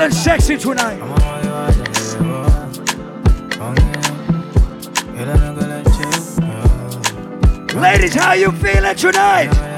feeling sexy tonight? Ladies, how you feeling tonight?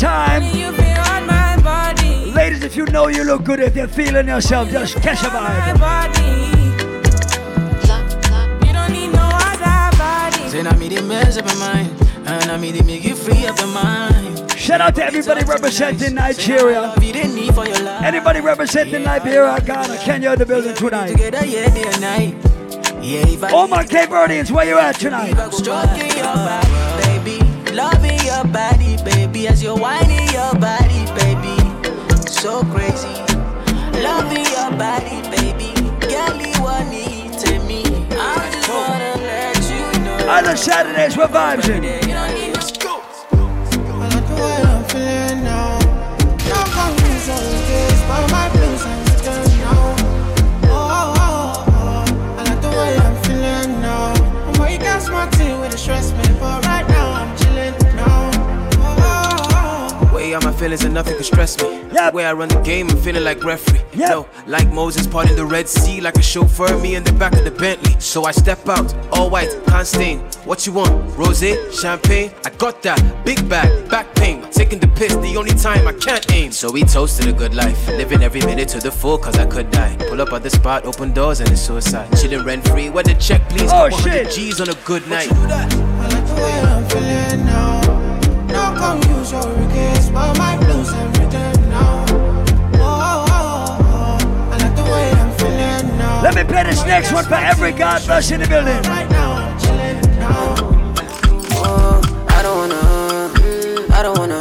time. Ladies, if you know you look good, if you're feeling yourself, just catch a vibe. Shout out to everybody representing Nigeria. Anybody representing Liberia, Ghana, Kenya the building tonight. All my Cape Verdeans, where you at tonight? Loving your back baby, as you're whining your body, baby so crazy. Loving your body, baby. Girl, you want me to me. I just wanna let you know. Other Saturdays, we're vibing. Feelings and nothing can stress me. Yep. The way I run the game, I'm feeling like referee. Yep. No, like Moses parting the Red Sea, like a chauffeur, me in the back of the Bentley. So I step out, all white, can't stain. What you want? Rose, champagne? I got that. Big bag, back pain. Taking the piss, the only time I can't aim. So we toasted a good life, living every minute to the full, cause I could die. Pull up at the spot, open doors, and it's suicide. Chilling rent free, where the check, please. Oh, shit. G's on a good night. Come use your regrets, but my blues and rhythm now. Oh, oh, oh, I like the way I'm feeling now. Let me play this next one for every God bless in the building. Right now, I'm chilling now. Oh, I don't wanna, I don't wanna.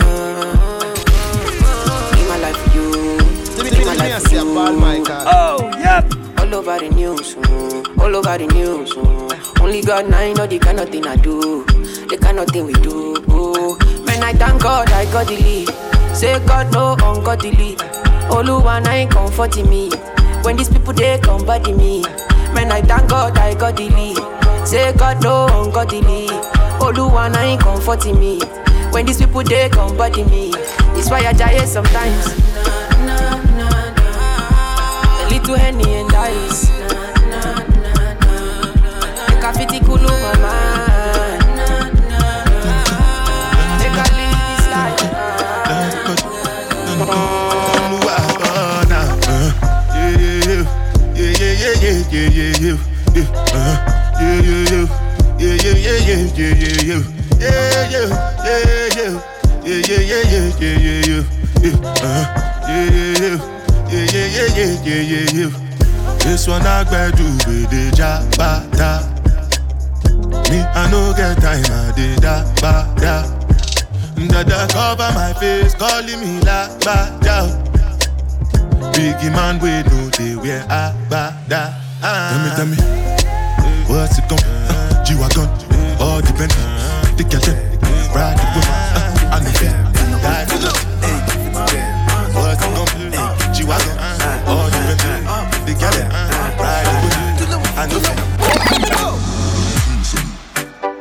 Live my life for you. Live my life for you. Oh, yep. All over the news, mm, all over the news. Mm. Only God I know the kind of thing I do, the kind of thing we do. Thank God I got the. Say God no ungodly. Oluwa na comforting me. When these people they come body me. Man, I thank God I got the. Say God no ungodly. Oluwa na comforting me. When these people they come body me. It's why I die sometimes. A little henny and ice. yeah, yeah, you, you, uh, yeah, yeah, you, yeah, yeah, yeah, yeah, yeah, yeah, you, yeah, you, yeah, you, yeah, yeah, yeah, yeah, yeah, yeah, you, you, uh, yeah, yeah, you, yeah, yeah, yeah, yeah, yeah, yeah, you. This one I gbadu with the jabata. Me I no get time, I did that, ba da. Dada cover my face, calling me la ba da. Biggie man, we know the they wear abada. Tell me, tell me, what's it gon' uh, G-Wagon, all depend The girl them, ride the whip uh, I know that, die for love What's it gon' G-Wagon, all depend The girl them, ride the whip I know that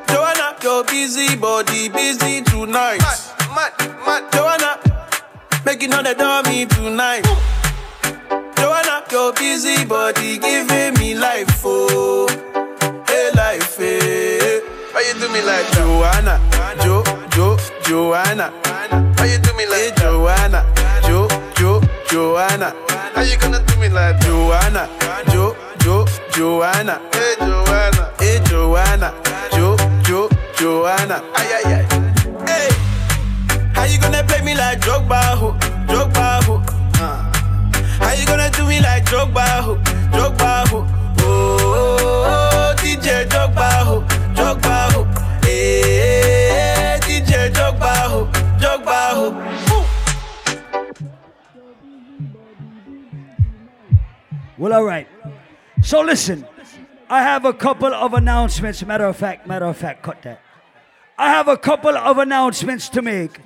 Joanna, your busy body, busy tonight. Mad, mad, mad. Joanna, making all the dummy tonight. Joanna, your busy body giving me life, oh, hey life, hey. Why you do me like Joanna, Jo, Jo, Joanna? Why you do me like eh, Joanna, Jo, Jo, Joanna? How you gonna do me like Joanna, Jo, Jo, Joanna, hey Joanna, hey Joanna, Jo, Jo, Joanna. Ay, ay, ay. Hey, how you gonna play me like Drogba, ho, Drogba, ho? You gonna do me like ho, ho? Oh, DJ ho, ho. Hey, DJ Drogba, ho, eh, ho. Well, all right. So listen, I have a couple of announcements. Matter of fact, matter of fact, cut that. I have a couple of announcements to make.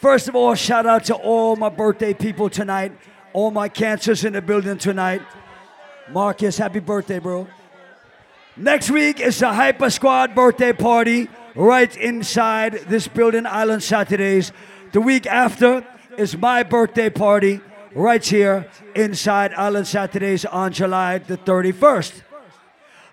First of all, shout out to all my birthday people tonight, all my cancers in the building tonight. Marcus, happy birthday, bro. Next week is the Hyper Squad birthday party right inside this building, Island Saturdays. The week after is my birthday party right here inside Island Saturdays on July the 31st.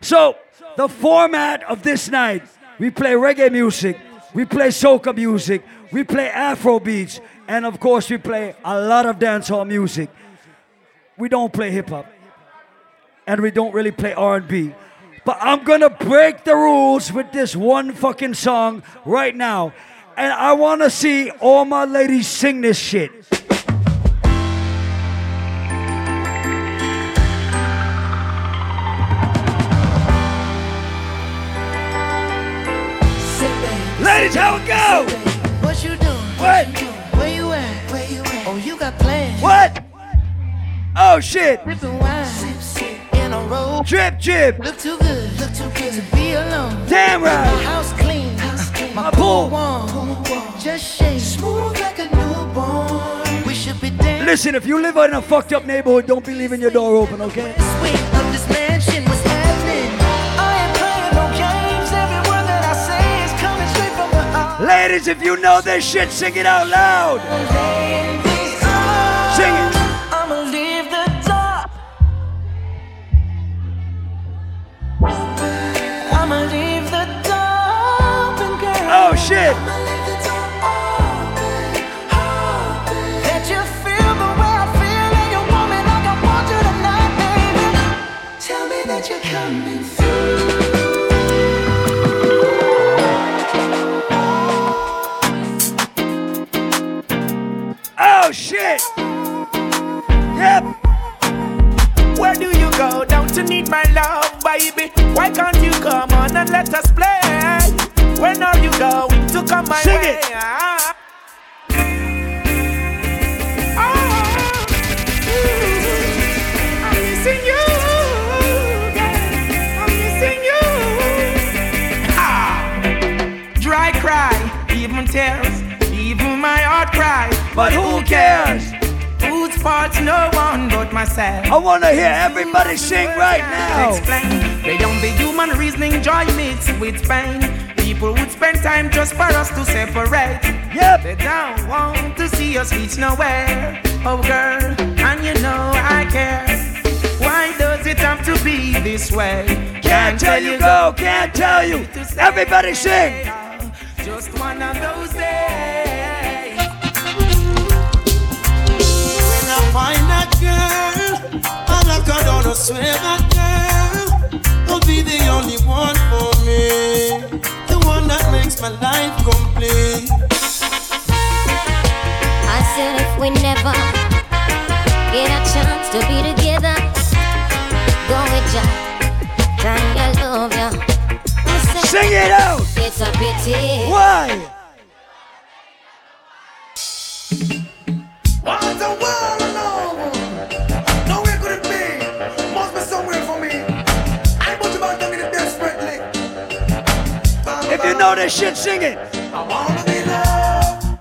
So, the format of this night, we play reggae music, we play soca music, we play Afro beats, and of course we play a lot of dancehall music. We don't play hip hop, and we don't really play R&B. But I'm gonna break the rules with this one fucking song right now, and I wanna see all my ladies sing this shit. Ladies, how it go? What you doing? What? Oh shit! Sipping wine. Sip, sip. In a row. Drip, drip. Look too good. Look too good to be alone. Damn My right. house clean. House clean. My My pool. pool warm. Just shake. Smooth like a newborn. We should be dancing. Listen, if you live in a fucked up neighborhood, don't be leaving your door open, okay? Swing of this mansion. What's happening? I ain't playing no games. Every word that I say is coming straight from the heart. Ladies, if you know this shit, sing it out loud. Coming through. Oh shit. Yep. Where do you go? You need my love, baby? Why can't you come on and let us play? When are you going to come my Sing way? it. Ah. Ah. I'm missing you, girl. I'm missing you. Ah. Dry cry, even tears, even my heart cry. But who cares? No one but myself. I wanna hear everybody sing right now. Explain beyond the human reasoning, joy mixed with pain. People would spend time just for us to separate. Yep. They don't want to see us reach nowhere. Oh, girl, and you know I care. Why does it have to be this way? Can't tell you go, can't tell you. Everybody sing. Just one of those days. Find that girl, I lock her down, I swear that girl will be the only one for me. The one that makes my life complete. I said if we never get a chance to be together, go with ya, and I love ya. I said Sing it out. It's a pity. Why? This shit, sing it. I wanna be loved.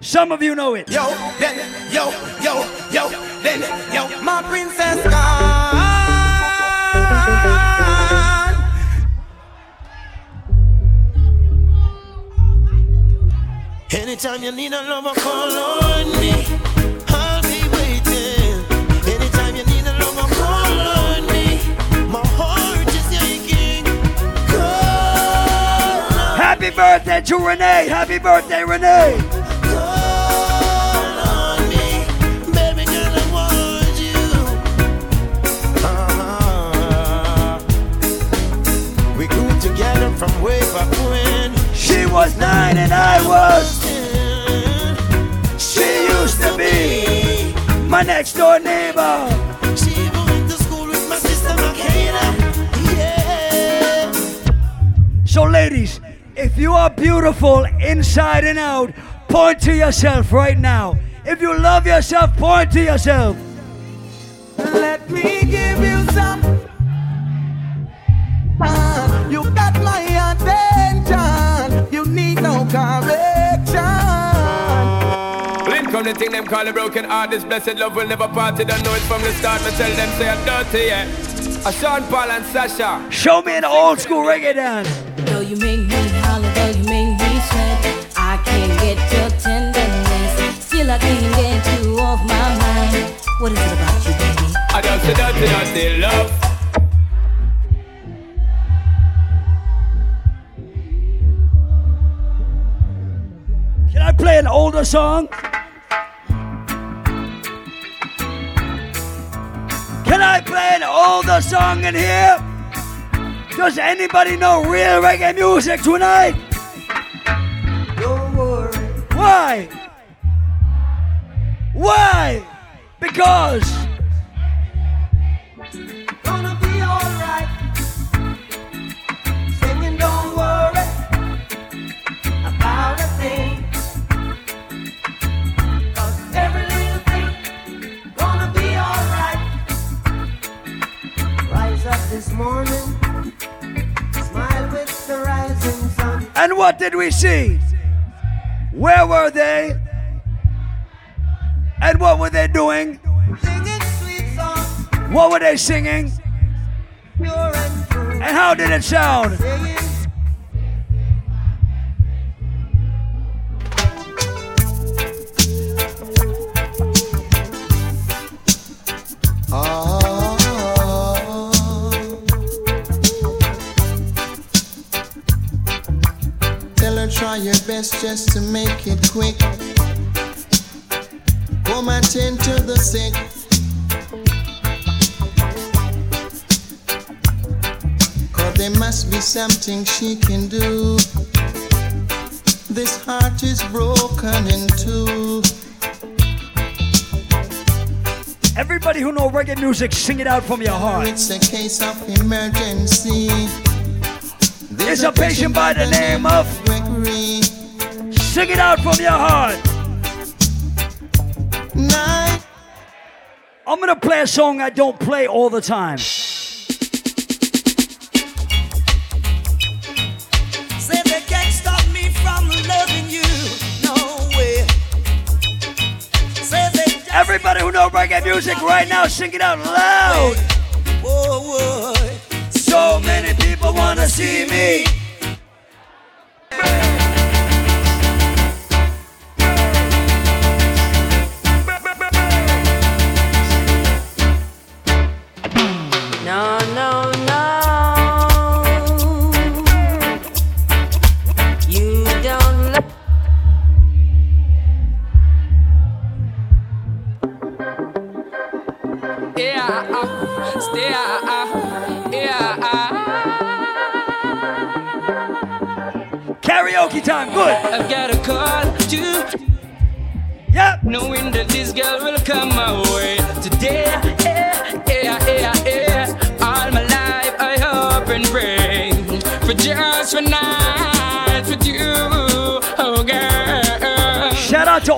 Some of you know it. Yo, then, yo, yo, yo, then, yo, my princess gone. Anytime you need a lover, call on me. Happy birthday to Renee. Happy birthday, Renee. From way back when she was nine and I was. She used to be my next door neighbor. She went to school with my sister Makeda. Yeah. So, ladies, if you are beautiful inside and out, point to yourself right now. If you love yourself, point to yourself. Let me give you some. Ah, you got my attention. You need no correction. Blink come the thing them call a broken heart. This blessed love will never part. They don't know it from the start. Me tell them say I'm dirty, yeah. A Sean Paul and Sasha. Show me an old school reggae dance. Though you make Still, I can't get you off my mind. What is it about you, baby? I just say dirty, dirty love. Can I play an older song? Can I play an older song in here? Does anybody know real reggae music tonight? Don't worry. Why? Why? Because Gonna be alright. Singing, don't worry about a thing. 'Cause every little thing gonna be alright. Rise up this morning, smile with the rising sun. And what did we see? Where were they? And what were they doing? Singing sweet songs, What were they singing? and how did it sound? Saying, Tell her try your best just to make it quick. Come and tend to the sick. Cause there must be something she can do. This heart is broken in two. Everybody who know reggae music, sing it out from your heart. It's a case of emergency. There's a patient by the name of. Gregory. Sing it out from your heart. Night. I'm gonna play a song I don't play all the time. Say they can't stop me from loving you. No way. Say they just Everybody who know reggae music right now, sing it out loud. Whoa, whoa. So many people wanna see me.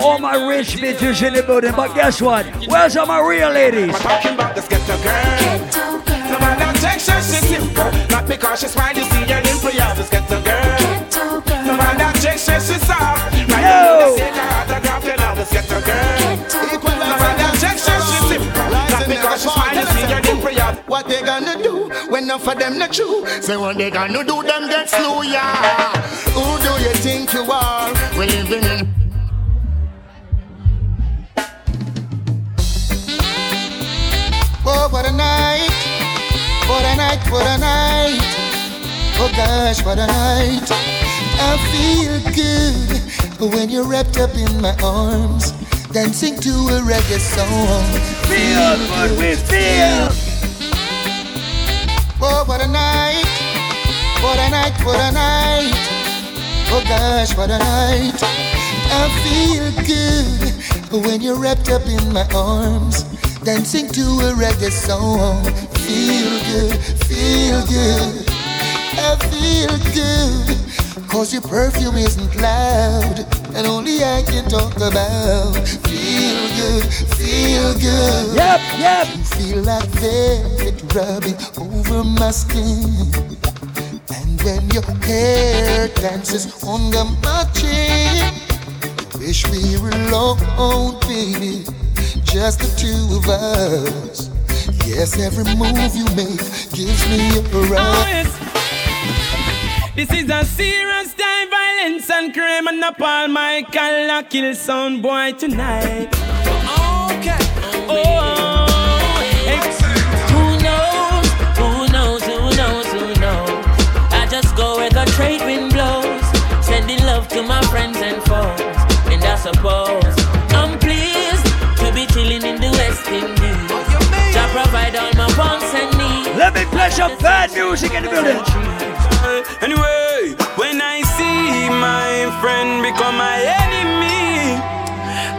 All my rich bitches in the building, but guess what? Where's all my real ladies? Talking about this ghetto girl. No man that takes she's simple. Not because she's fine, you see her dimple, yeah, this ghetto girl. No man that takes she's soft. Right Yo. now, they say her autograph, you know, this ghetto girl. No man that takes she's simple. Not because she's fine, you see her dimple, yeah. What they gonna do when enough of them not true? Say what they gonna do, them get slow, yeah. Who do you think you are? We living in. What a night! for a night! for a night! Oh gosh, what a night! I feel good when you're wrapped up in my arms, dancing to a reggae song. Feel what we feel. Oh, what a night. What a night, what a night. Oh gosh, what a night. I feel good when you're wrapped up in my arms, dancing to a reggae song. Feel good, feel good. I feel good, cause your perfume isn't loud, and only I can talk about. Feel good, feel good. Yep, yep. You feel like velvet rubbing over my skin. And when your hair dances under my chin, wish we were alone, baby, just the two of us. Yes, every move you make gives me a Oh, rush. yes. This is a serious time, violence and crime, and up all my color kill sound boy tonight. Okay. Oh, oh, hey. Who knows? Who knows? Who knows? Who knows? I just go where the trade wind blows, sending love to my friends and foes. And I suppose in the West provide all my wants and needs. Let me play some bad music in the building. Anyway, when I see my friend become my enemy,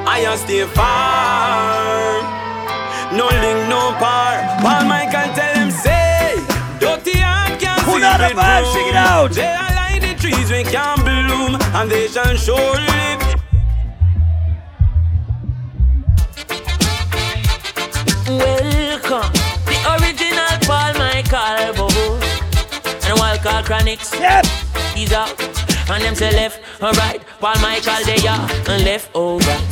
I just stay far. No link, no par. Paul Michael tell them say, dirty heart can't Put see out a it vibe, bloom. sing it out. They are like the trees we can bloom, and they shall surely. Welcome, the original Paul Michael Bubble. And while call Chronics, yep. he's out. And them say left or right. Paul Michael, they are and left or right.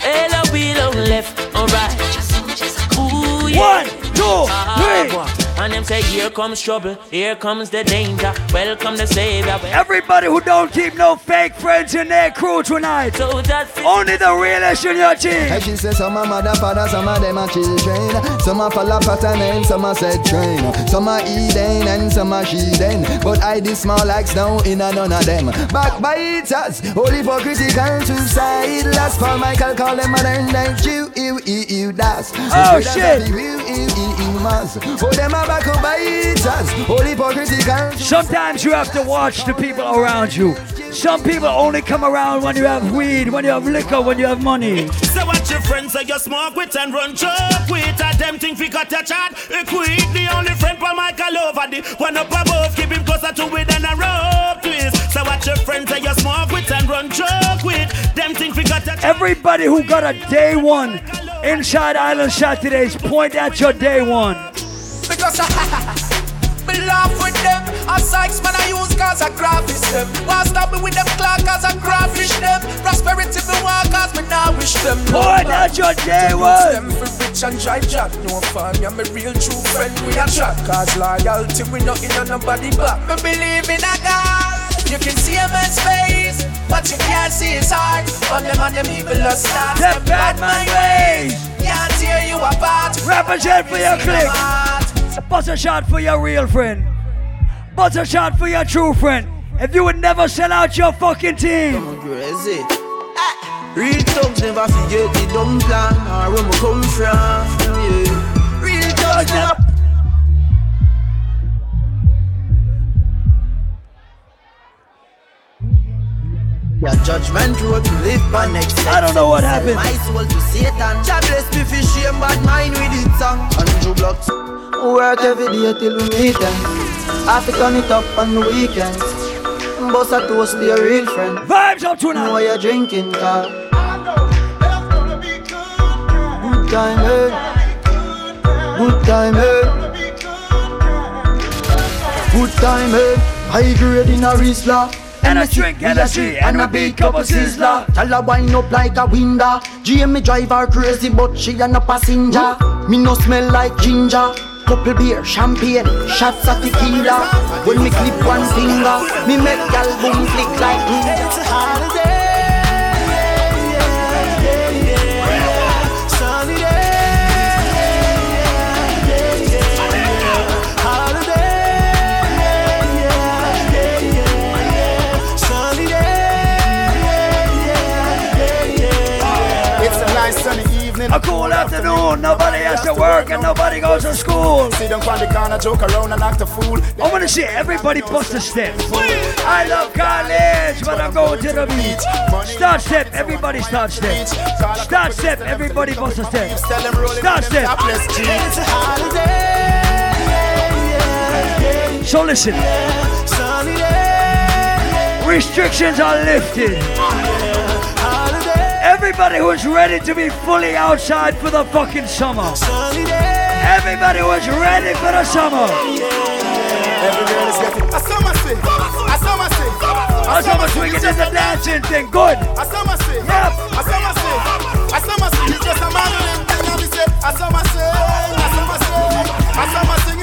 Hello, below left or right. Ooh, yeah. One, two, three. And them say, here comes trouble, here comes the danger. Welcome the savior. Everybody who don't keep no fake friends in their crew tonight. So that Only the realest in your team. And she says some are mother, father, some of them are children. Some are follow pattern and some are set train. Some are Eden and some are Shiden. But I this small axe down in a none of them. Backbiters, all hypocritical suicide. Last Paul Michael call them modern night you, you, you, you, das. Oh, shit. You, you, you, you, must. Oh, them are backbiters, all hypocritical. Sometimes you have to watch the people around you. Some people only come around when you have weed, when you have liquor, when you have money. So watch your friends say you smoke with and run choke with A them think we got a chat Equate the only friend for Michael over the One up above keep him closer to it than a rope twist So watch your friends say you smoke with and run choke with Them think we got a chat Everybody who got a day one inside Island Saturdays point at your day one. Because me laugh with them. A Sykes man I use cause I graphish them. Why stop me with them clock cause I graphish them. Prosperity me want cause me now wish them. Point at your day one. them for rich and drive jack. No fun, yeah, me real true friend. We a chat cause loyalty we not in on nobody back. Me believe in a God. You can see a man's face, but you can't see his heart. On them and them evil are start. Them bad man ways. Can't tear you apart. Represent for your See them clique. heart. Bust a shot for your real friend. Bust a shot for your true friend. If you would never sell out your fucking team. Crazy. Real thugs never forget the dumb plan or where we come from. Yeah. Real thugs never. Yeah, judgment road to live by next I don't know what happened. My soul to Satan. God bless me for shame, bad mind with it song. Andrew Blocks. Work every day till we meet them. Have to turn it up on the weekends. Boss a toast to your real friend. Vibes up tonight. Know you're drinking, car. Good time, eh? Good time, eh? Good time, eh? High grade in a Rizla. And I drink Hennessy and a big cup of Sizzler. Tell her wind up like a window. Jamie drive her crazy, but she a no passenger. Me no smell like ginger. Couple beer, champagne, shots of tequila. When me clip one finger, me make gal boom flick like ninja. A nice sunny evening morning. A cool afternoon, nobody has to work and nobody goes to school. See them on the corner, joke around and act a fool. I wanna see everybody bust a step. I love college, but I'm going to the beach. Start step, everybody start step. Start step, everybody bust a step. Start step. It's a holiday. So listen. Restrictions are lifted. Everybody who's ready to be fully outside for the fucking summer. Everybody who's ready for the summer. Every girl is getting a summer sing. A summer. A summer swing is the dancing thing. Good. A summer sing. Yep. A summer sing. A summer sing is just a modeling thing. We say a summer sing. A summer sing. A summer sing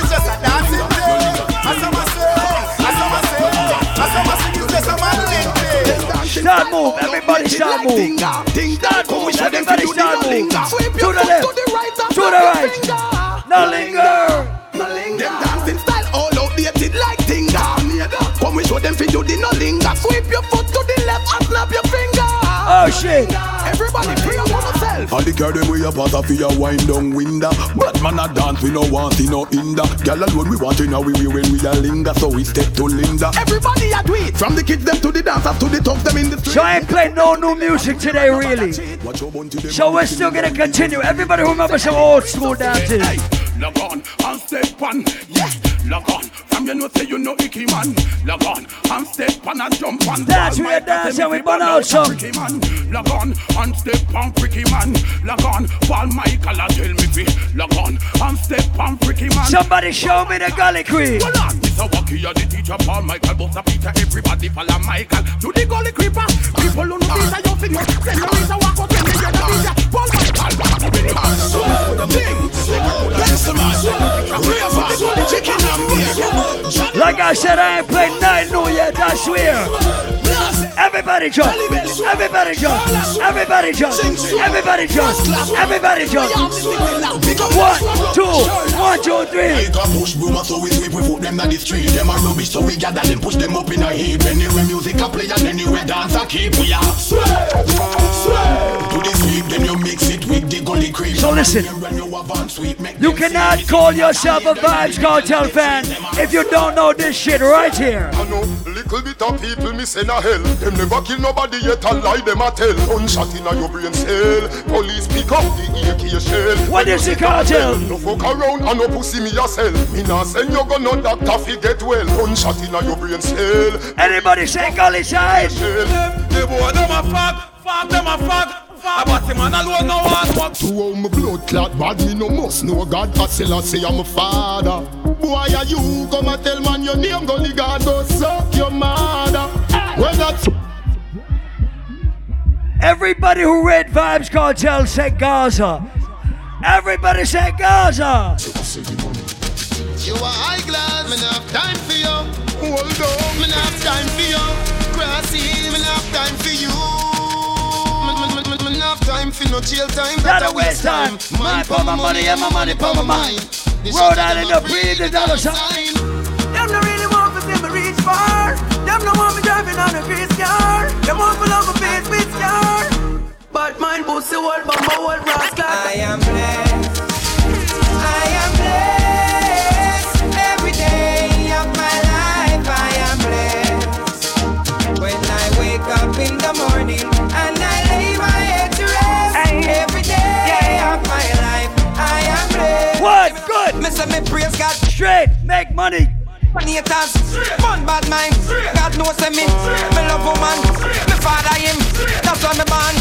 Start move. Everybody start move. Start move. Everybody start move. To the left. To the right. No linger. Them dancing style all outdated like Tinga. Come we show them fi do the no linger. Sweep your foot to the left and snap your finger. Oh shit. Everybody pray upon yourself. All the girl them way up out of your wind down window. But man a dance we no want see no hinder. Girl alone we want you now we we when we a linger. So we step to Linda. Everybody a do it. From the kids them to the dancers to the thugs them in the street. So I ain't playing no new music today, really. So we're still gonna continue. Everybody remember some old school dances. Log on and step on, yeah. Log on, from you know say you know icky man. Log on and step on and jump on. Dance, we dance and we burn out some. freaky man. Log on and step on freaky man. Log on, Paul Michael a tell me fi. Log on and step on freaky man. Somebody show me the gully queen. Hold on, Mr. Wacky, you're the teacher. Paul Michael, Buster Peter, everybody follow Michael. To the gully creeper, people who know these are your figure. Senorita walk out Like I said, I ain't played night new yet, I swear. Everybody jump, everybody jump, everybody jump, everybody jump, everybody jump. One, two, one, two, three. Take a push boomer so we sweep we put them on the street. Them a rubbish so we gather them push them up in a heap. Anywhere music a play and anywhere dance a keep. We are swear, swear. To the sweep then you mix it with the gully creep. So listen, you cannot call yourself a Vybz Kartel fan if you don't know this shit right here. I know little bit of people miss in a hell. Them never kill nobody yet a lie them a tell. Gunshot in a your brain cell. Police pick up the AK shell. What is the cartel? No fuck around and no pussy me yourself. Me nah send you go no doctor fi get well. Gunshot in a your brain cell. Anybody say gully side? The boy them a fuck, fuck them a fuck. But him man alone no one fuck. To how my blood clot bad me no must know God. I still I say I'm a father. Boy are you come and tell man your name gully God go suck your mother. When that's Everybody who read Vybz Kartel said Gaza. Everybody said Gaza. You are high glass, me have time for you. Hold on, me have time for you. Grassy, me have time for you. Time for no jail time. Not That a waste time. Mine for my money and my money for my mind. Rhode Island, the breed, the dollar sign. Them no really want to see me reach far. Them no want me driving on a grease car. Them want me love a face with scar. But mine pussy old bumper old rascal. I am blessed. I am blessed. Me say me praise God. Straight. Make money. Haters, fun bad mind. God knows me, me love woman. Me father him, that's why me born.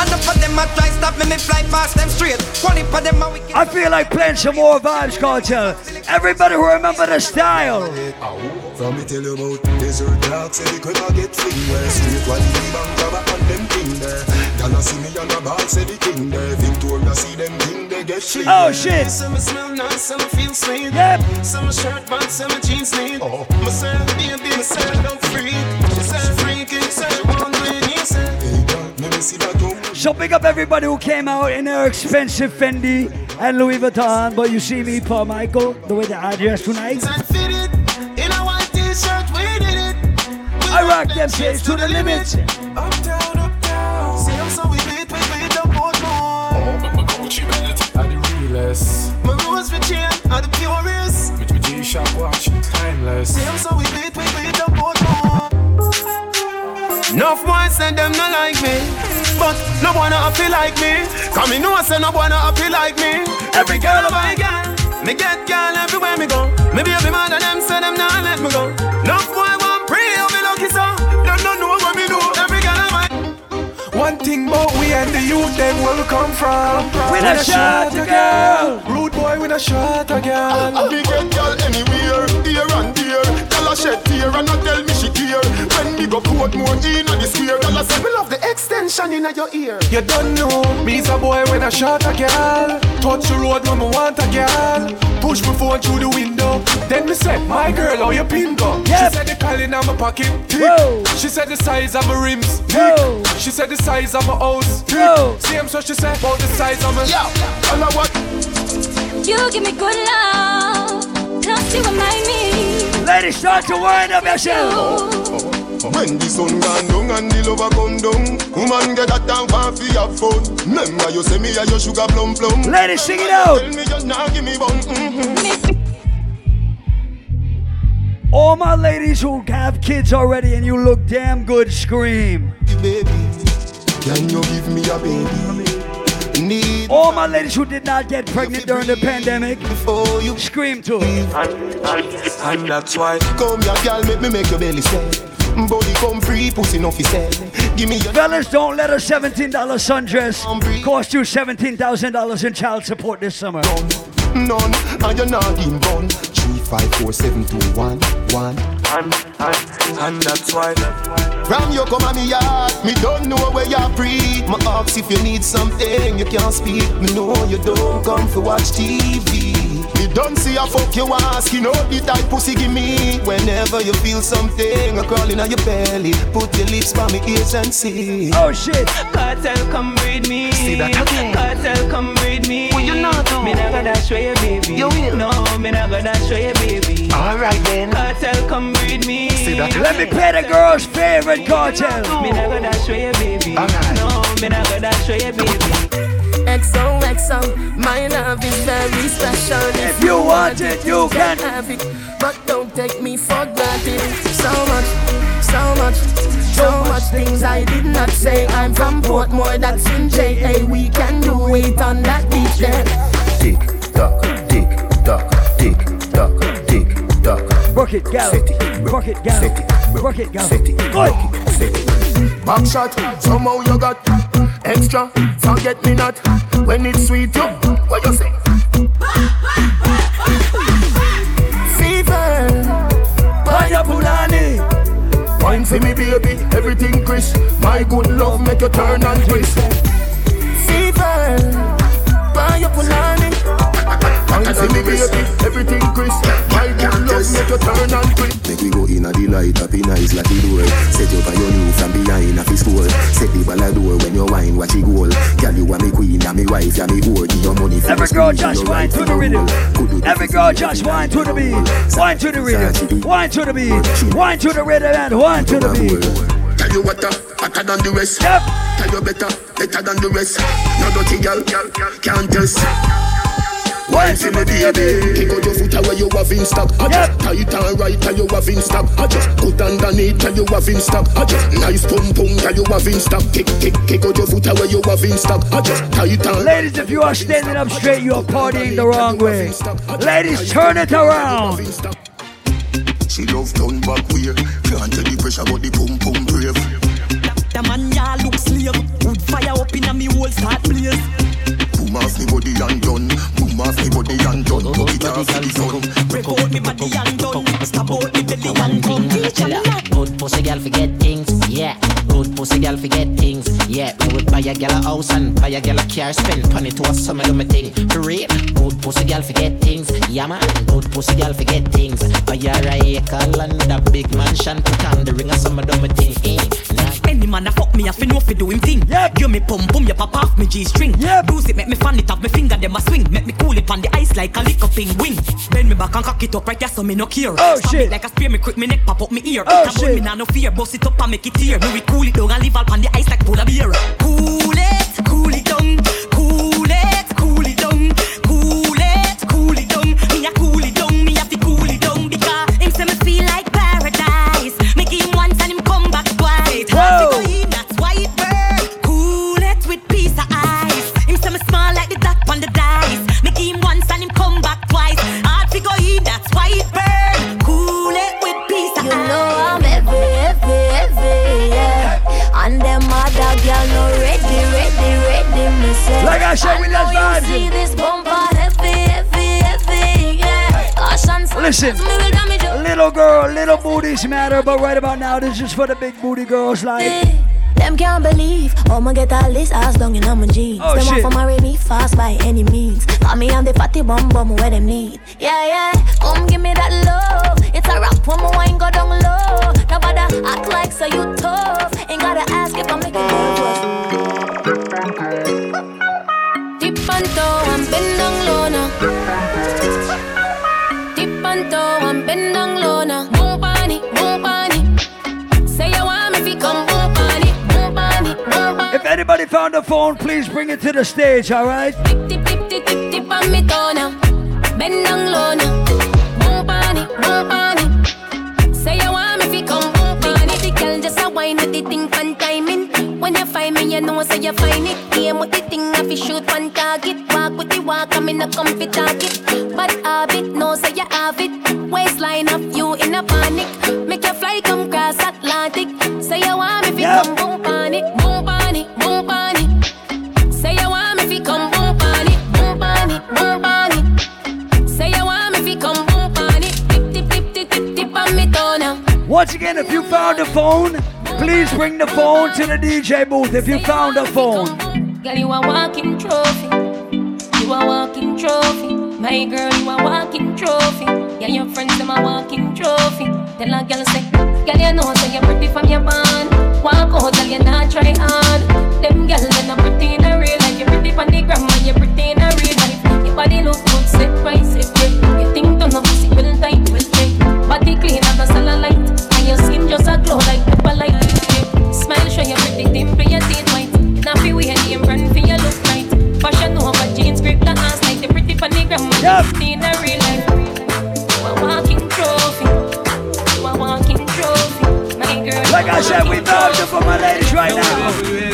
And up for them a try stop me, me fly past them straight. One for them a wicked. I feel like playing some more Vybz Kartel. Everybody who remember the style. From me tell you about desert dark, say they could not get free Straight one the bank robber and them king there Gonna see me on the ball, say the king there Victoria see them king, they get free Oh, shit. Some smell nice, some feel sweet. Yep. Some shirt band, some jeans neat. Oh. Myself, baby, myself, don't free. She said freaky, said she want to he. Let me see that tongue So big up everybody who came out in their expensive Fendi and Louis Vuitton. But you see me, Paul Michael, the way that I dress tonight. And fit it in a white t-shirt, we did it. We I rock them shades to the limit. Uptown, uptown. See, I'm so we beat, we beat the boat more. Timeless. My rose for chain are the purest. With my G-Shock watch, timeless. Same so we beat, we beat up both more. Enough boys said them not like me, but no one happy like me. Come me know I say no one happy like me. Every girl of my girl, me get girl everywhere me go. Me baby mother them say them not let me go. Enough boy One thing about we and the youth, them will come from. With a shot, girl. Rude boy with a shot, a girl. Me get girl anywhere, here and there. A shed tear and a tell me she care. When me go put more in a the square, girl a say me love the extension in your ear. You don't know, me's a boy with a shot, a girl. Touch the road when me want a girl. Push my phone through the window. Then me say, my girl, how you pin go? She said the calling on my pocket. Tick. She said the size of my rims. Tick. She said the size of my house. Tick. Same so she said about the size of my. Yeah. All I what? You give me good love, plus you remind me. Ladies, start to wind up your shell. When the sun gone down and the lover come down, woman get that down for fi have fun. Remember you say me a your sugar plum plum. Ladies, sing it out. Tell me just now give me bun. Mm-hmm. All my ladies who have kids already and you look damn good, scream. Baby, can you give me a baby? Need All my ladies who did not get pregnant during the pandemic, before you scream to. and, and, and that's why come here, girl, make me make your belly swell. Body come free, pussy no fi sell. Give me your Fellas, don't let a $17 sundress cost you $17,000 in child support this summer. none, and you're not in bun. Three, five, four, seven, two, one, one. and, and, and that's why. From you come on me yard, me don't know where you're free. My ask if you need something, you can't speak. Me know you don't come for watch TV. Me don't see a fuck you ask, you know the type pussy give me. Whenever you feel something a crawling on your belly, put your lips by me ears and see. Oh shit. Cartel come breed me. See that again. Cartel come breed me. Well, you not know. Me never dash you, baby. You will. No, me never show you, baby. Alright then. Cartel come breed me. See that again. Let me play the girl's favorite cartel. Me never dash away, baby. Alright. No, me never dash away, baby. XOXO, my love is very special. If you want it, you can. have it, but don't take me for granted. So much, so much, so much things I did not say. I'm from Portmore, that's in JA. We can do it on that beach there. Tick tock, tick tock, tick tock, tick tock. Bucket gal, bucket gal, bucket gal. Good. Back shot, somehow you got extra. Forget me not when it's sweet. You, what you say? Fever, Pineapple honey. Wine for me, baby, everything crisp. My good love make you turn and twist. fever, pineapple honey. Wine for me, baby, everything crisp. My good love make you turn and twist. Make we go in a the up in eyes like the door. Set you by your knee from behind a fist store. Set the ball a door when you wine, watch it goal. Girl, you are me queen, and me wife, and me whore. Give your money for Every girl just wine to the your rhythm. roll. Could do the Every girl just wine to the beat. Wine to the rhythm. Wine to the beat. Wine to the rhythm and wine to the beat. Tell you what, uh, hotter than the rest. Yep. Tell you better, better than the rest. No dirty girl, can't test. Wine for me, baby. Kick out your foot away, you have in stock. I just tight and right, and you have in stock. I just put underneath, and you have in stock. I just nice pum pum, and you have in stock. Kick, kick, kick out your foot away, you have in stock. I just tight and Ladies, if you are standing up straight, you are partying the wrong way. Ladies, turn it around. She love turn back way. Can't tell the pressure, but the pum pum brave. The man ya look slave. Wood fire up in a me whole start blaze. Boom off me body and done. Boom off me body and done. Put it off to the sun. Break out me body and done. Stab out me belly and done. Tell her, good pussy girl forget things, yeah. Good pussy girl forget things, yeah. Me would buy a girl a house and buy a girl a car, spend money to a summer do me thing. For real, good pussy girl forget things, yeah man. Good pussy girl forget things. Buy her a acre and a big mansion, put on the ring a summer do me thing. Eh, nah. Any man a fuck me, I fi know fi do him thing. Yep. You me pum pum, you pop off me G string. Yep. Bruise it, make me fan it off me finger, them a swing. Make me cool it on the ice like a lick up wing. Bend me back and cock it up right there, so me no care. Oh, Stab shit. it like a spear, me quick me neck pop up me ear. Oh, It a shit. me nah no fear. Bust it up and make it tear. Me we cool it down and leave all on the ice like polar beer. Cool it, cool it down. Right now, this is for the big booty girls. Like, Them can't believe I'ma get all this ass down in my jeans. Oh, shit. want to marry me fast by any means. Got me on the fatty bum bum where them need. Yeah, yeah, come give me that love. It's a rap when my wine go down low. Nobody act like so you tough. Ain't gotta ask if I'm making nervous. Anybody found a phone, please bring it to the stage, all right? Say you want me fi come move. The girl just a wine with the thing fan timing. When you find me, you know say you find it. Aim with the thing, I fi shoot one target. Walk with the walk, I'm in a comfy target. But habit, no say you have it. Waistline of you in a panic. Make you fly come cross Atlantic. Say you want me fi come Once again, if you found a phone, please bring the phone to the DJ booth. If you found a phone, Girl, you a walking trophy. You a walking trophy. My girl, you a walking trophy. Yeah, your friends them a walking trophy. Tell a girl say, girl, you know say you're pretty from your band. Walk out, girl, you not try hard. Them girls they not pretty in a real life. You pretty from the gram, and you pretty in a real life. Your body look good, set right, set yeah. You think don't know pussy well tight, skin just like pepper light. Smile, show your pretty dimple, your teeth white. Nappy we had name brand for your look right. Fashion over jeans, grip the ass like the pretty funny grandma. Yep. In a real life, you a walking trophy. You a walking trophy. My girl. like I said, we vouching for my ladies right now.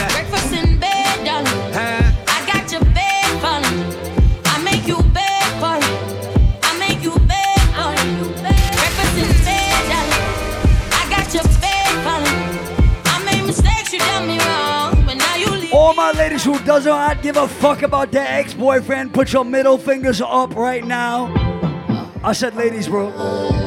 Who does not give a fuck about their ex-boyfriend, put your middle fingers up right now. I said ladies, bro.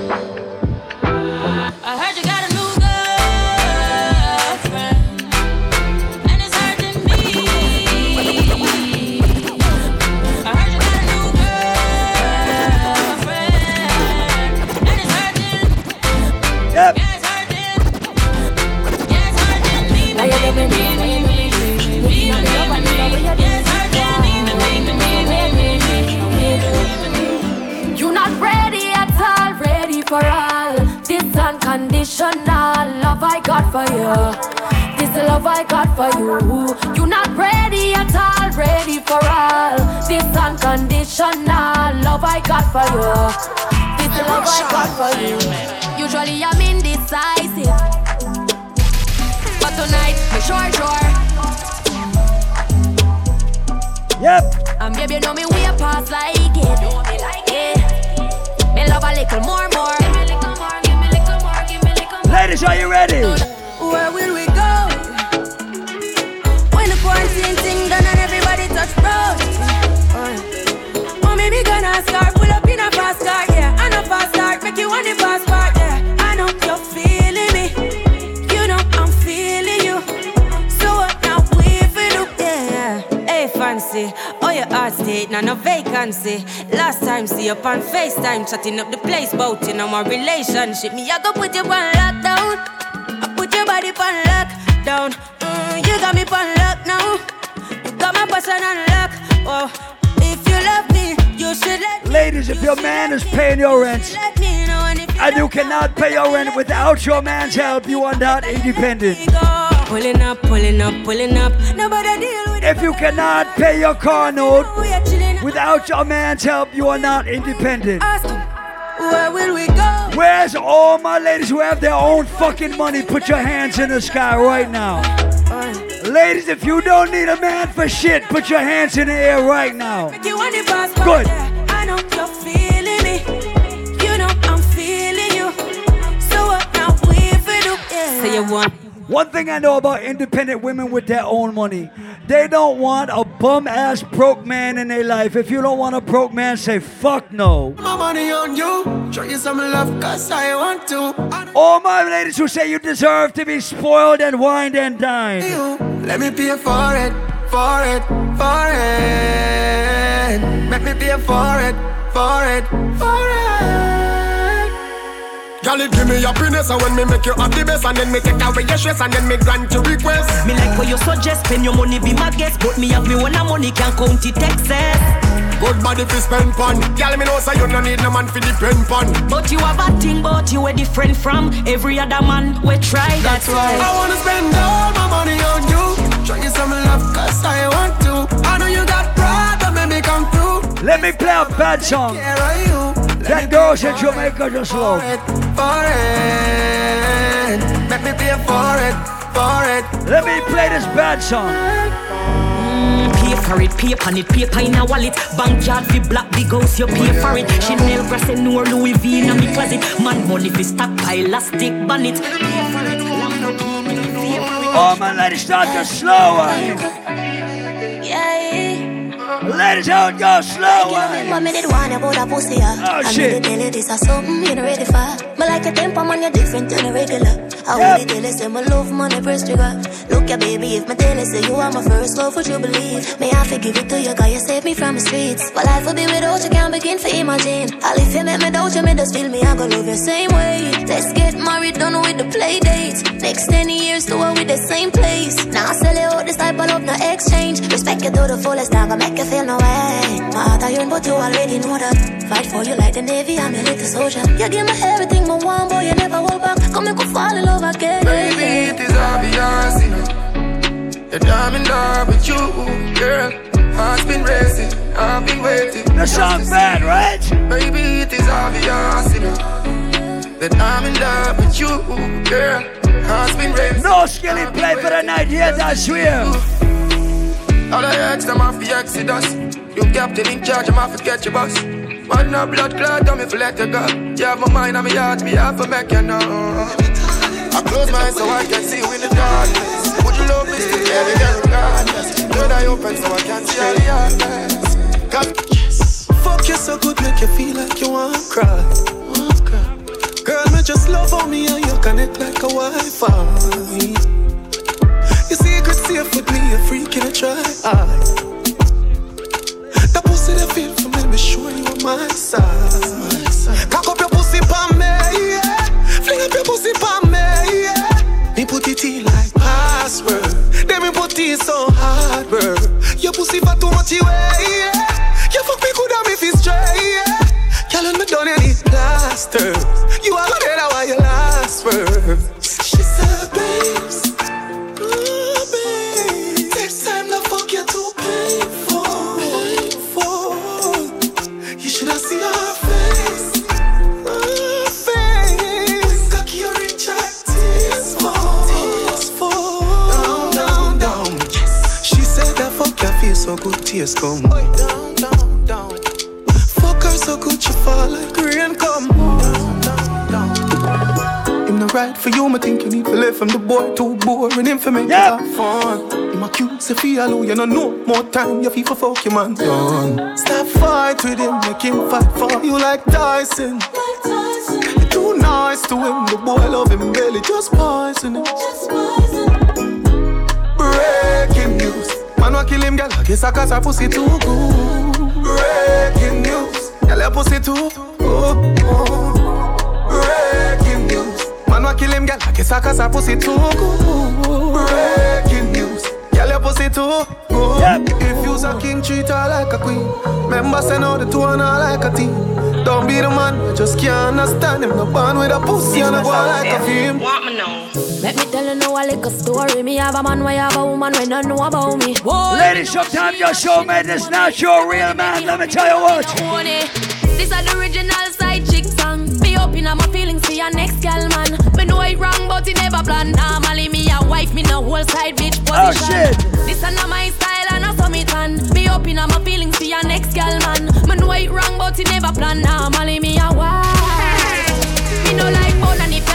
Chatting up the place, bout you know my relationship. Me, I go put you on lockdown. I put your body on lockdown. Mm, you got me on lock now. You got my person on lock. Oh, if you love me, you should let me. Ladies, if your man is paying your rent know and you and you cannot pay your rent without your man's help, you are not independent. Pulling up, pulling up, pulling up. Nobody deal with If you cannot pay your car note We are chilling. without your man's help, you are not independent. Where's all my ladies who have their own fucking money? Put your hands in the sky right now. Ladies, if you don't need a man for shit, put your hands in the air right now. Make you want the passport, Good. I know you're feeling me. You know I'm feeling you. So what now we for do? Yeah. Say you want One thing I know about independent women with their own money, they don't want a bum ass broke man in their life. If you don't want a broke man, say fuck no. My money on you. Show you some love, cause I want to. All my ladies who say you deserve to be spoiled and wined and dined. Let me pay for it, for it, for it. Let me pay for it, for it, for it. Girl, it give me happiness and when me make you happy best And then me take away your stress and then me grant your request. Me like what you suggest, spend your money be my guest But me have me one money Can't count it excess. Good body fi spend pon Girl, me know say you no need no man fi depend pon But you have a thing but you are different from Every other man we try. That's, why I wanna spend all my money on you. Show you some love cause I want to. I know you got pride but make me come through. Let me play a bad song. Care of you That girls in Jamaica just love. for it. Make me pay for it, for it. Let me play this bad song. Mm, Pay for it, pay on it, paper in a wallet Backyard fi black big house, you pay for it Chanel, Grass and Noir, Louis V in a me closet Man money fi stockpile, elastic bonnet Pay for it, long no pay for it Oh my ladies start to slower. Ladies out go slower. But eh? oh, me did want about a pussy, yeah. Oh, shit. tell you this is something you not ready for. Me like a temper man, you're different than a regular. I Yep. only tell you say my love money press trigger. Look ya baby, if me tell you say you are my first love, would you believe? May I forgive it to you, cause you saved me from the streets. But life will be without you, can't begin to imagine. All if you make me doubt you, me just feel me, I go love you same way. Let's get married, done with the play dates. Next 10 years, do it with the same place. Now I sell you out this type of love, no exchange. Respect you to the fullest, time I'm gonna make you feel no way. My heart I yearn, but you already know that. Fight for you like the Navy, I'm a little soldier. You give me everything, my one boy, you never hold back. Come make me fall in love again. Baby, it is obvious, you know. That I'm in love with you, girl. Heart's been racing, I've been waiting. The song's bad, right? Baby, it is obvious, you know. That I'm in love with you, girl. Heart's been racing. No skilly play for the night yet, I swear. All I ask them off the exodus. You captain in charge, I'm off to catch your bus. Man, no blood clot, tell me if let you go. You have my mind on me heart, me have to make you know. I close my eyes so I can see you in the darkness. Would you love me still, baby, girl, regardless? Third eye open so I can see all the darkness. Cause Fuck you so good, make you feel like you want to cry. Girl, me just love on me and you connect like a Wi-Fi. Safe with me, a freak in a try. Ah. That pussy that feel for me, me show you on my side. Cock up your pussy pa me, yeah. Fling up your pussy pa me, yeah. Me put it in like password. Then me put it so hard, bro. Your pussy for too much away, yeah. You fuck me good and me feel straight, yeah. Girl, me done, you need plaster. You are the that why you last word. So good, tears come. Down, down, down. Fuck her so good, she fall like rain come. Down, down, down. Him not right for you, me think you need to live from the boy too boring. Him for make Yeah. it have fun. Him accuse if he alone, you know no more time. You feel for fuck your man done. Stop fight with him, make him fight for you like Tyson. You're too nice to him, the boy love him belly, just poison him. Breaking news. Wa kill him, girl. I guess I cause her pussy too good. Breaking news. Girl, your pussy too good. Breaking news. Man wa kill him, girl. I guess I cause her pussy too good. Breaking news. Girl, your pussy too good. If you's a king, treat her like a queen. Remember, say no, the two and her like a team. Don't be the man, just can't understand him. No born with a pussy and a boy like a film. Want me know? Let me tell you now a little story. Me have a man, why have a woman when don't know about me. Whoa. Ladies, sometimes your show made this not your real man. Let me tell you what. This is the original side chick song. Me open up my feelings for your next gal man. Me know it wrong, but it never plan. Normally me a wife, me no whole side bitch Oh, position. shit. This is not my style and I saw me tan. Me open up my feelings for your next gal man. Me know it wrong, but it never plan. Normally me a wife. Me no like bone and if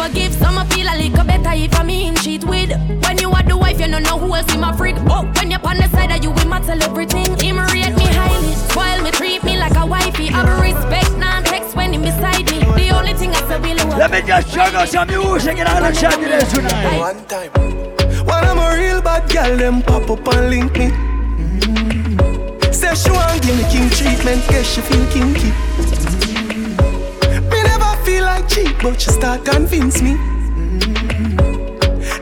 forgive. Some a feel a little better if I mean cheat with. When you are the wife, you don't know who else in my freak. Oh, when you're on the side of you, we matter everything. Him rate me highly, spoil me, treat me like a wifey. I respect non-text when he beside me. The only thing I say really want. Let me just juggle some music and I'll chat to this tonight. One time. When I'm a real bad girl, them pop up and link me. Mm-hmm. Say she want give me king treatment, guess she feel kinky. Like cheap, but she start convince me. Mm-hmm.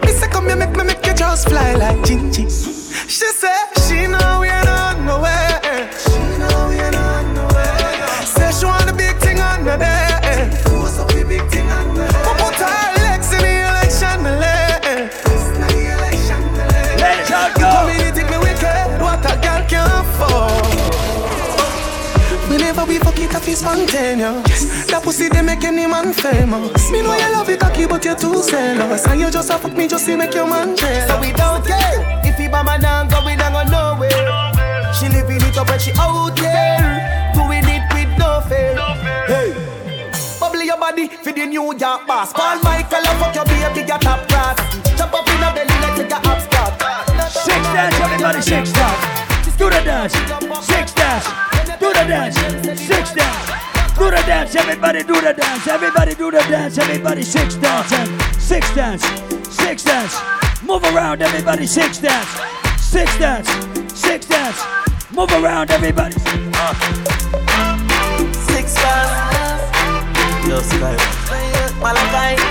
Me say come here, make me make you just fly like Gingy. She say she know we on nowhere. Spontaneous. That pussy they make any man famous. Me know you love it cocky, but you're too zealous. And you just a fuck me just to make your man jealous. So we don't care if he by my down, go we don't go nowhere. She living it up when she out there, doing it with no fear. Hey, bubble your body for the New York boss. Paul Michael, I fuck your baby, get top class. Jump up in a belly, let's take a hop spot. Six dance, everybody, six dance. Do the dance. Six dance. Do the dance. Six dance. Do the dance, everybody do the dance. Everybody do the dance. Everybody six dance. and Six dance. Six dance. Move around, everybody. Six dance. Six dance. Six dance. Move around, everybody. Six bars. Yo, Sky. Malachi.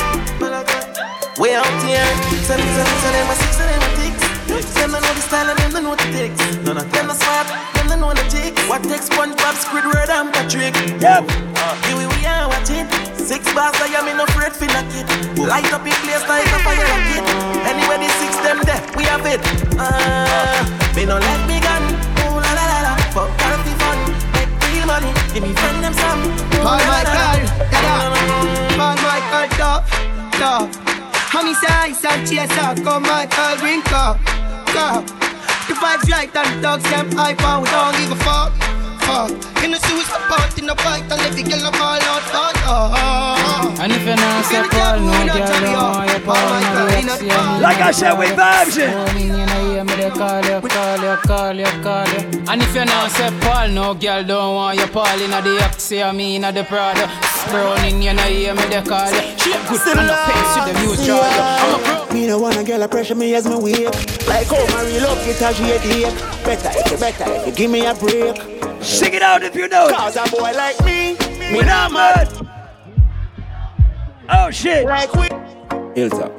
Way out here. Send me, send me, send them a six, send them the style and them don't know the ticks. None of Them not smart, them don't know the tricks. What takes SpongeBob, Squidward and Patrick? Yep. Here we are watching. Six bars, I am in afraid for knock it. Light up in place like a fire rocket. Anyway, the six them there, we have it. Ah, me no let me gun. Ooh la la la la. Fuck healthy fun, make real money. Give me friend them some. Paul la, la, la. Michael, Paul Michael, dog, dog. Honey size and chaser, come Michael, drink up, go. The vibes right and the dogs them hype and we don't give a fuck, fuck. In the suicide part, in the fight and every girl a ball out, fuck, oh. And if you're not say Paul, no girl don't want you, Paul, no vex you. Like I said, we vibes it. Morning, you know, hear me, they call you, call you, call you, call you. And if you're not say Paul, no girl don't want you, Paul, in the Oxy, I mean, in the Prada. Browning, you know, hear me, they call you. She a good on the face, you the news draw you. I'm a pro. Me no wanna girl a pressure me as me wake Like how my real love get a shade ache Better if you better if you give me a break Sing it out if you know it. Cause a boy like me, me not mad. Oh shit. Like we Hilltop.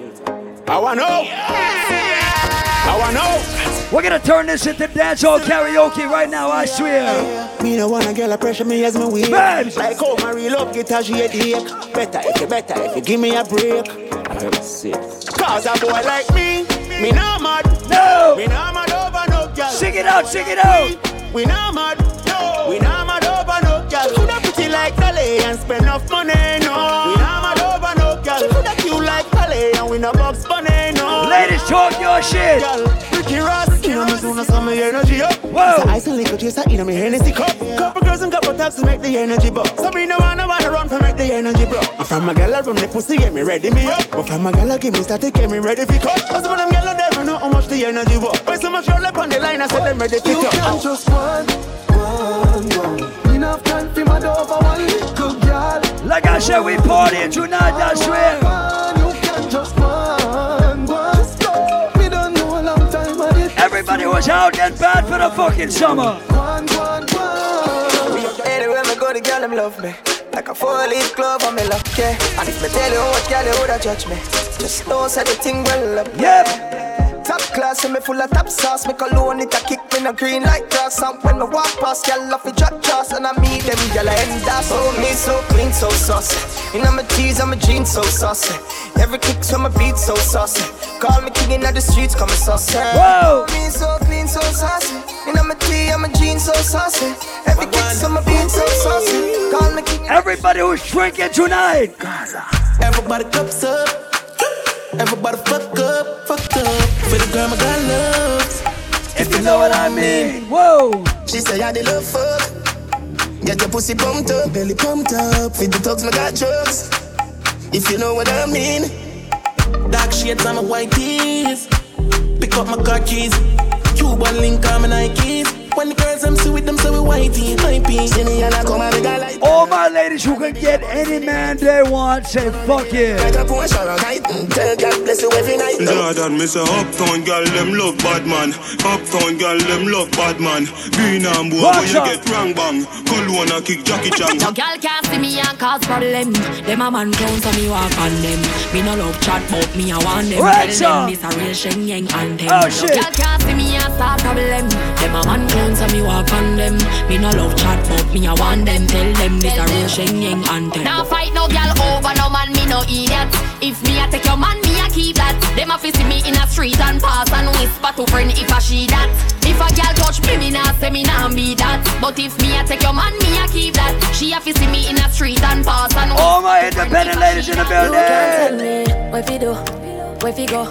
I wanna know. I wanna know. We're gonna turn this into dancehall karaoke right now, I swear. Me no wanna girl a pressure me as wake Babs. Like how my real love get a shade ache Better if you better if you give me a break Cause a boy like me, me not mad No. Me not mad over no girl Sing it out, sing it out. We not mad, no. We not mad over no girl. Coulda pretty like Dolly and spend enough money, no. We not mad over no girl. Coulda cute like Dolly and we no box bunny, no. Ladies, talk your shit. Girl, Ricky Ross, you know me soon as some energy up. Whoa. So I still liquor chaser in me Hennessy cup. Couple girls and couple taps to make the energy bump. So me no wanna wanna run for make the energy bro. I'm from a gal from the pussy get me ready me up. But from a gal give me static get me ready for cut. Cause when them gal the energy was. When so much roll up on the line I said them ready to You cut. can just one, one, one. Enough time for my over one little girl. Like I said, we partying tonight, I swear. You can just one, one. Just go. Me don't know a long time I did. Everybody was out and bad for the fucking summer. One, one, one. Anywhere me go, the girl them love me. Like a four-leaf glove on me lucky. And if me tell you what girl you woulda judge me, just know say the thing well up. Yep. Top class and me full of top sauce. Me cologne it a kick me no green like grass. And when me walk past, girl off the drop trust and I meet them I end up. Oh me so clean, so saucy. In my tees, I'm a jeans so saucy. Every kick from my beat so saucy. Call me king in the streets, call me saucy. Whoa. Me so clean, so saucy. In my tee, I'm a jeans so saucy. Every kick from my beat so saucy. Call me king. Everybody who's drinking tonight. Everybody cups up. Everybody fuck up, fuck up. For the girl my God loves. If you know what I mean. Whoa. She say I the love fuck. Get your pussy pumped up, belly pumped up. Feed the thugs, my got drugs. If you know what I mean. Dark shades on my white tees. Pick up my car keys. Cuban link on my Nikes. When the girls I'm see with them, so we whitey, hypey. See me and I come and make a light. All my ladies who can get any man they want, say fuck yeah. Like a Porsche or a kite. Tell God bless you every night. Jordan, me say uptown girl them love bad man. Uptown girl them love bad man. Green and boy when you get wrong bang. Cool one a kick Jackie Chan. No girl can't see me and cause problem. Them a man clown so me walk on them. Me no love chat but me a want them. Right, Tell them this a real Shen Yeng anthem. Oh, no girl can't see me and start problem. Them a man clown so me walk on them. Me no love chat but me a want them. Tell them this a real Shen Yeng anthem. Now fight no girl over no man, me no idiot. If me a take your man, me a keep that. Them a fi see me in a street and pass and whisper to friend if I she that. If a girl touch me, me nah say me nah be that. But if me a take your man, me a keep that. She a fi see me in a street and pass and All my independent ladies in the You can tell building. me where fi do, where fi go,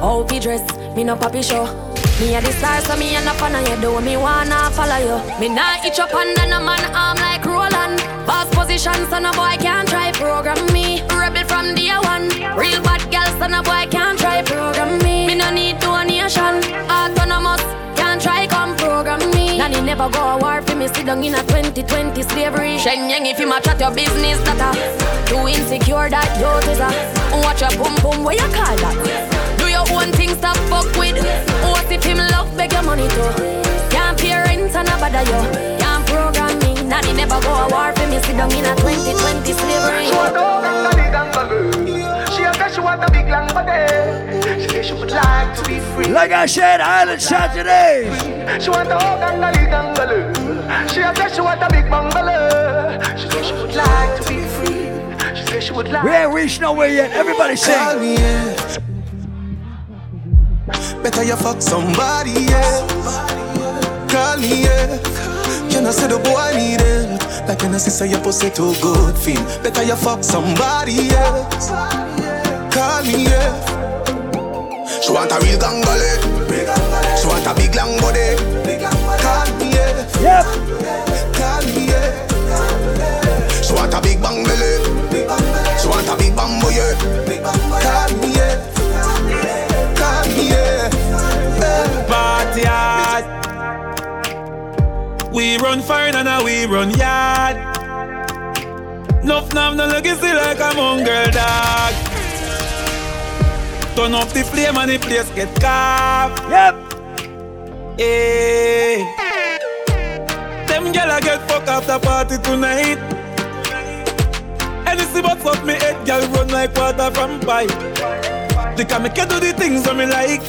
how fi dress. Me no papi show. Me a the star, so me end up on your door. Me wanna follow you. Me nah itch up under no man arm like Roland. Boss position, so no boy can't try program me. Rebel from day one. Real bad girl, so no boy can't try program me. Me no need donation. Autonomous, can't try come program me. Nanny never go a war for me. Sit down in a 2020 slavery. Shen Yeng, if you match at your business, that a too insecure that you is a watch your boom boom. Where you call that? Do your own thing, stop fuck with. What if him love beg your money too? Can't pay rent and a bother you. Can't program me. Nanny never go a war for me. Sit down in a 2020 slavery. She want to gang the gangaloo. She a she want a big long body. She say she would like to be free. Like I said, Island Saturdays. She want to gang the gangaloo. She a she want a big bungalow. She say she would like to be free. She say she would like. We ain't reached nowhere yet. Everybody Call sing. Better you fuck somebody, yeah. Call me, yeah. You know, say the boy need help. Like when I say your pussy too good, feel. Better you fuck somebody, yeah. Call me, yeah. She want a real gangale. She want a big long body. Call me, yeah. Yep. Call me, yeah. She want a big bang belly. She want a big bamboo, yeah. We run fine and now we run yard. Nuff nam no legacy like a mongrel dog. Turn up the flame and the place get carved. Yep. Hey. Them gyal a get fuck after party tonight. Anything but fuck me head, gyal run like water from pipe. They can make you do the things that me like.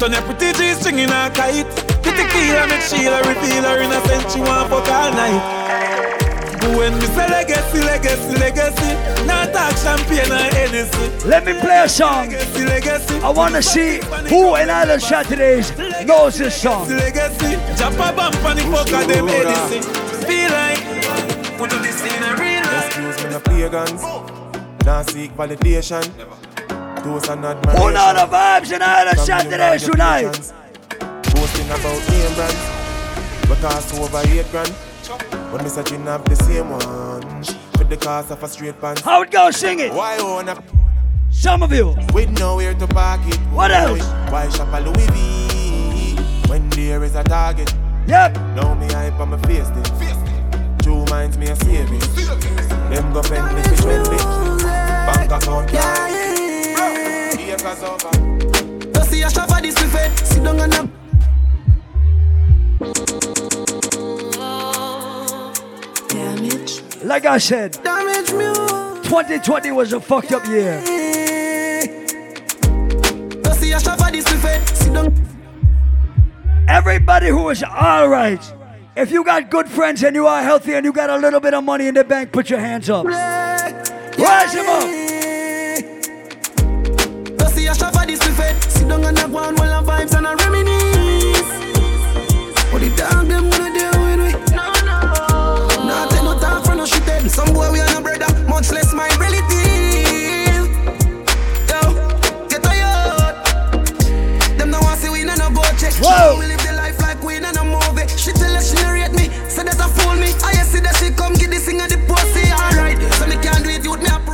Turn your pretty G string in a kite. The tequila make Sheila reveal her innocent. She want fuck all night. When me say legacy, legacy, legacy, not talk champagne or Hennessy. Let me play a song. Legacy, legacy. I want to see who in Island Saturdays knows this song. Legacy, jump a bump and the fuck of them Edison. Feel like we do this in a real life. Excuse me, no pagans. Now seek validation. Those are not my Who know the vibes in Island Saturdays tonight? Boasting about name brands. But cost over eight grand. But me searching up the same one. With the cost of a straight pants. How it goes? Sing it. Why own a Some of you. with nowhere to park it? What else? Why shop a Louis V when there is a target? Yep. Now me hype on my face it. Two minds me a saving. Them go spend me for 20. Bank account carry. Acres over. You see a shop for this buffet. Sit down and a Like I said, Damage me. 2020 was a fucked up year. You see a shop for this buffet. Sit down. Everybody who is alright. If you got good friends and you are healthy and you got a little bit of money in the bank, put your hands up. Rise them up. You see a shop for this buffet. Sit down and a go on while a vibes and a reminisce. What the dog them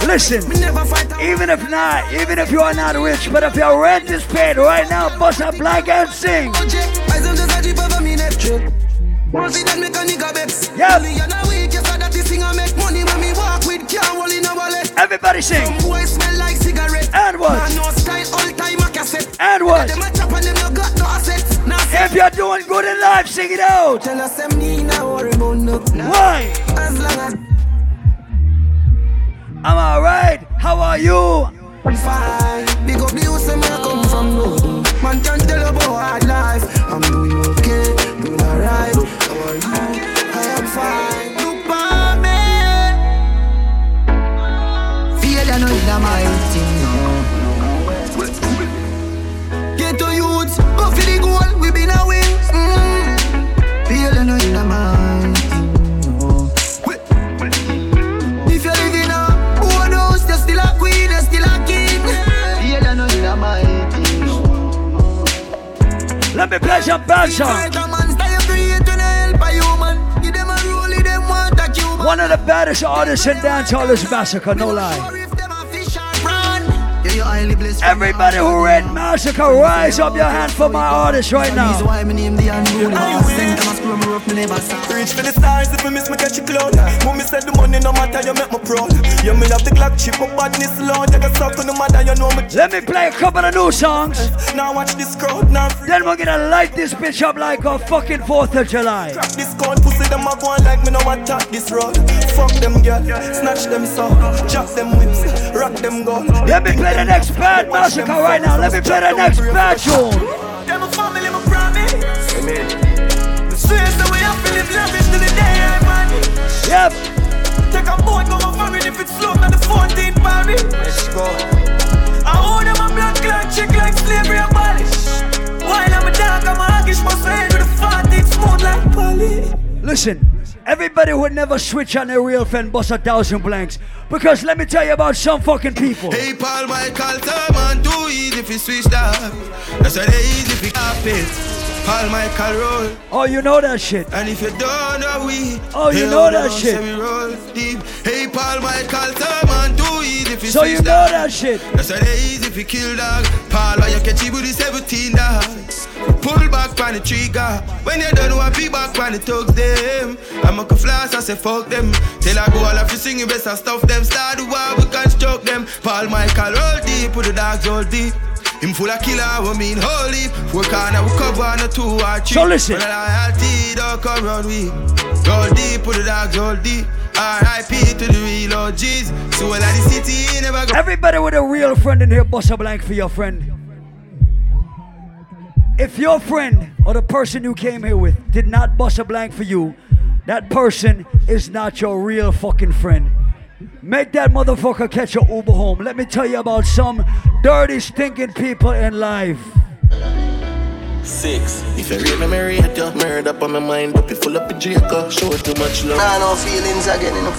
Listen, even if not, even if you are not rich, but if your rent is paid right now, bust a black and sing. Yep. Everybody sing. And what? And what? If you're doing good in life, sing it out. Why? I'm alright. How are you? Fine. Big up the youth, say I come from no. Man can tell about hard life. I'm doing okay, doing alright. How are you? I am fine. Look for me. That no in my thing, no. Get to youth, go for the goal. We been a Let me play some bad. One of the baddest artists in dancehall is Masicka, no lie. Everybody who read Masicka, rise up your hand for my artist right now. Reach for the stars if I miss me catch a cloud. Mommy said the money no matter you make me proud. You me love the Glock chip up badness loud. You can stop to no matter you know me. Let me play a couple of new songs. Now watch this crowd now. Then we're gonna light this bitch up like a fucking 4th of July. Crack this code, pussy them a go on like me no attack this road. Fuck them girl, snatch them so, jack them whips, rock them gold. Let me play the next bad Masicka right now. Let me play the next bad tune. Them a family, my promise. The swears the way I feel is lavish to the day I money. Yep. Take a boat, go my family if it's slow at the 14th Paris. Let's go. I owe them a blood clot chick like slavery abolished. While I'm a dog, I'm a hoggish, my head with a 14th smooth like Polly. Listen, everybody would never switch on their real friend bust a thousand blanks. Because let me tell you about some fucking people. Hey, Paul Michael, tell man, too easy if you switch that. That's why they easy if you cap it. Paul Michael roll. Oh, you know that shit. And if you don't know we, Oh, you know that shit. Hey, Paul Michael, tell man, too easy if you So you know that. shit. That's why they easy if you kill dog. Paul, you catch you with the 17 dogs. Pull back on the trigger. When you don't want be back on the thugs them. I'm a flash, I say fuck them. Till I go all of you singing best and stuff them. Start the war, we construct them. Paul Michael roll deep, put the dogs roll deep. Him full of killer, we mean holy. Four corner, we cover the two or three. So listen. When I loyalty, don't come round we. Roll deep, put the dogs roll deep. R.I.P. to the real OGs. So all of the city never go. Everybody with a real friend in here, bust a blank for your friend. If your friend or the person you came here with did not bust a blank for you, that person is not your real fucking friend. Make that motherfucker catch a Uber home. Let me tell you about some dirty, stinking people in life. Six. If you read me, me rate you. Murder up on my mind, but you full up with Draco. Show too much love. Nah, no feelings again, you know.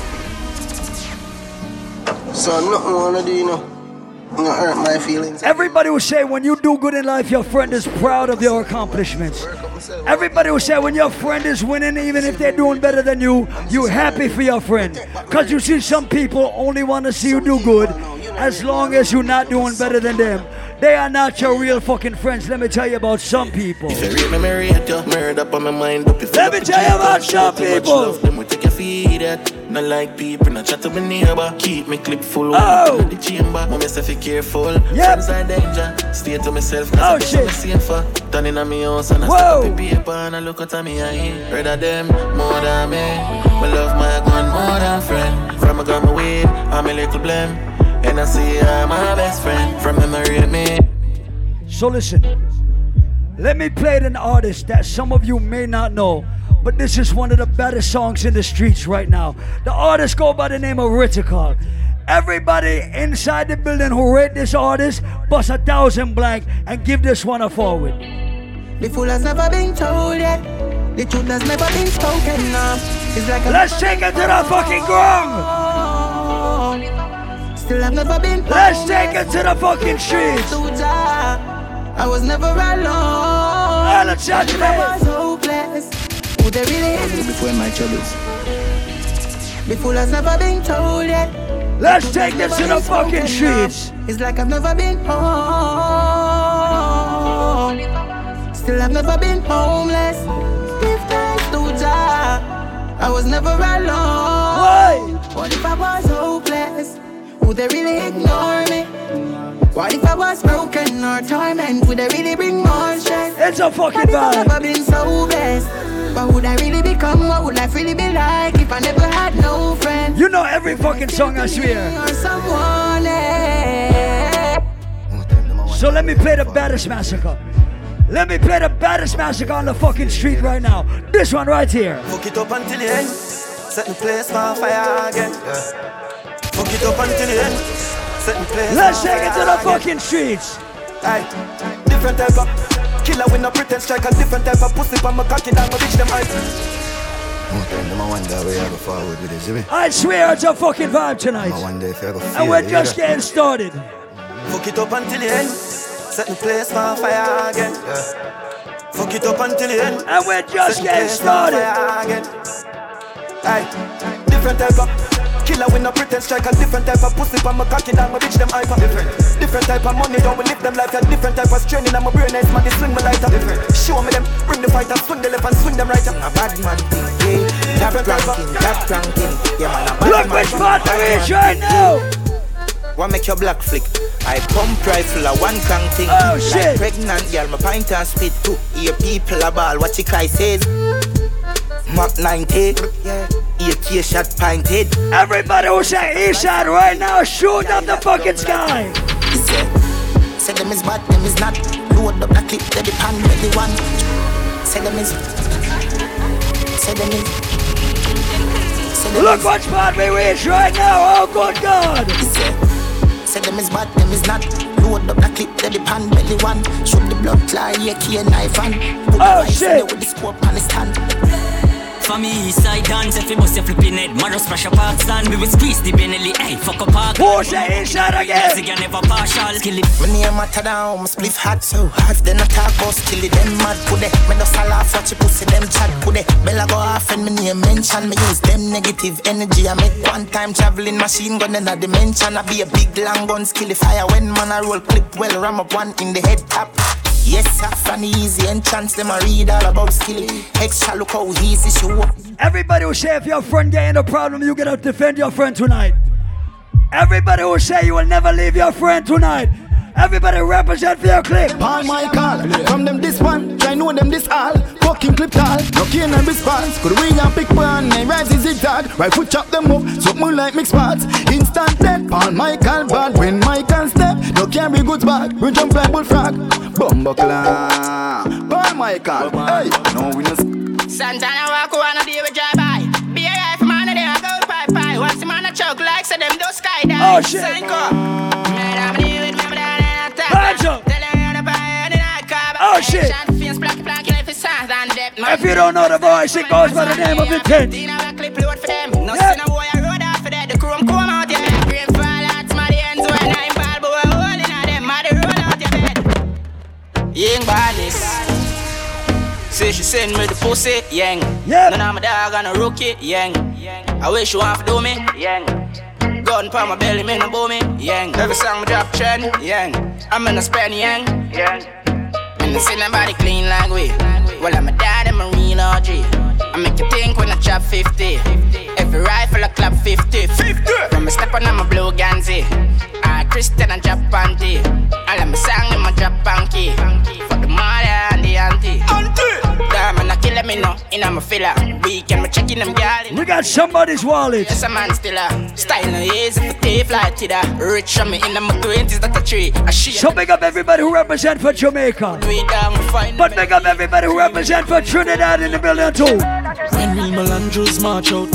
So nothing wanna do, you know. Gonna hurt my feelings. Everybody will say when you do good in life, your friend is proud of your accomplishments. Everybody will say when your friend is winning, even if they're doing better than you, you're happy for your friend. Because you see, some people only want to see you do good as long as you're not doing better than them. They are not your real fucking friends. Let me tell you about some people. If you read me, me rate you. Murder up on my mind, but you full Let me tell you about some people. love. Them we take your feed at. Not like people, not chat to me neighbor. Keep me clip full. Oh. in the chamber. Mama say fi careful. Yep. Friends are danger. Stay to myself, cause Oh, I shit. shit. safer. Turn in on me house and I Whoa. up the paper and I look at me eye. Rather them more than me. Me love my gun more than friend. From I got my weed, I'm a little blame. And I see her my best friend. From memory of me. So listen, let me play an artist that some of you may not know, but this is one of the baddest songs in the streets right now. The artist go by the name of Rytikal. Everybody inside the building who rate this artist, bust a thousand blank and give this one a forward. The fool has never been told yet. The truth has never been spoken of. It's like a Let's take it to the fucking ground. Still have never been Let's take it to the fucking streets. I was never alone. Ah, let's shut I was hopeless. Who they really is? Before my troubles. The fool has never been told yet. Let's take this to the fucking streets. It's like I've never been home. Still, I've never been homeless. Give thanks to Jah. I was never alone. Why? What if I was hopeless? Would they really ignore me? What if I was broken or torment? Would they really bring more stress? It's a fucking what I vibe. never been so blessed? What would I really become? What would life really be like if I never had no friends? You know every fucking song, I swear. Someone. So let me play the baddest Masicka. Let me play the baddest Masicka on the fucking street right now. This one right here. Fuck it up until the end. Set the place on fire again. Yeah. Fuck it up until the end. Set the place Let's on take it to the fucking streets. Aye. Different type of killer with no pretend strike. A different type of pussy from my cocky down my bitch them eyes. Them I wonder where you go forward with it, see? I swear it's a fucking vibe tonight. I wonder if you And we're just getting started. Fuck it up until the end. Set the place on fire again. Yeah. Fuck it up until the end. And we're just Set getting started. fire again. Aye. Different type of killer with no pretend strike. A different type of pussy from my cocky down my bitch them hyper. Different. Different type of money don't we live them life. A different type of straining and my brain is man they swing my lighter. Different. Show me them, bring the fighter, swing the left and swing them right. Up. A bad man thing, yeah. Top ranking, top ranking. Yeah man, a bad Look man which thing, part bad we right now. What make your black flick? I pump rifle a one crank thing. Oh, like shit. pregnant girl, my pint and spit too. Hear people a ball, what you guy says. Mach 90, yeah. AK shot pint head. Everybody who say east side right now, shoot up the fucking sky. Say them is bad, them is not. Load up the clip, they the pan, they the one. Say them is. Say them is. Say them Look is. what spot we reach right now. Oh, good God. Say them is bad, them is not. Load up the clip, they the pan, belly one. Shoot the blood fly, AK knife and. Oh, Put the Oh, rifle shit. with the scope on the stand. For me, east side dance, if you bust your flipping head, Maros pressure park stand, we will squeeze the Benelli, hey, fuck up park. Push the east side again. Yes, again, never partial, kill it. My name matter down, my spliff hot so hot. Then I talk oh, about kill it, them mad put it. Me no fall off, watch your pussy, them chat put it. Bella go off and me name mention. Me use them negative energy. I make one time traveling machine gun in a dimension. I be a big long gun, skill fire when man I roll clip well, ram up one in the head top. Yes, the easy entrance, them I read all about skill. Extra look how easy up. Everybody who say if your friend getting a problem, you gotta defend your friend tonight. Everybody who say you will never leave your friend tonight. Everybody represent for your clique. Paul Michael, from them this one, try know them this all. Fucking clip tall, no cane and response. Could we a big one, name rise is zigzag. Right foot chop them up, so moon like mix parts. Instant dead, Paul Michael bad when Michael step. No carry goods back, we jump like bullfrog. Bumbo Paul Michael, hey, no we no. Santana walk on a day with drive by. Be a rifle man, they a go pie pie. Watch the man a choke like say them do skydive. Oh, shit. Psycho. Shit. Shot face, black, black, and if it's sound and depth. If you don't know the voice, it goes by the name of Intence. Tina a clip load for them. No sin a boy a road off for that. The chrome come out your head. Green fall out, smarty ends when I'm ball boy hole in a them. Muddy roll out your bed. Young badness. Say she send me the pussy, yang. Yeah. None of my dog and a rookie, yang. I wish you want to do me, yang. Gun pa my belly, me no bow me, yang. Every song me drop trend, yang. I'm in a spend, yang, yang. And I see nobody clean like we. Well, I'm a dad and marine OG. I make you think when I chop 50. Every rifle I clap 50. 50. From a step on I'm a blue Ganzi. I Christian and drop panty. All of my song in my drop panky. For the mother and the auntie. Auntie. Diamond, I kill me no. In I'm a filler. Weekend, me checking them gal. We got somebody's wallet. Yes, a man still a style no easy for tape fly to the rich on me in my twenties that a tree. A shit. So big up everybody who represent for Jamaica. We down we find But big up everybody who represent for Trinidad in the building too. When will Melandros march out?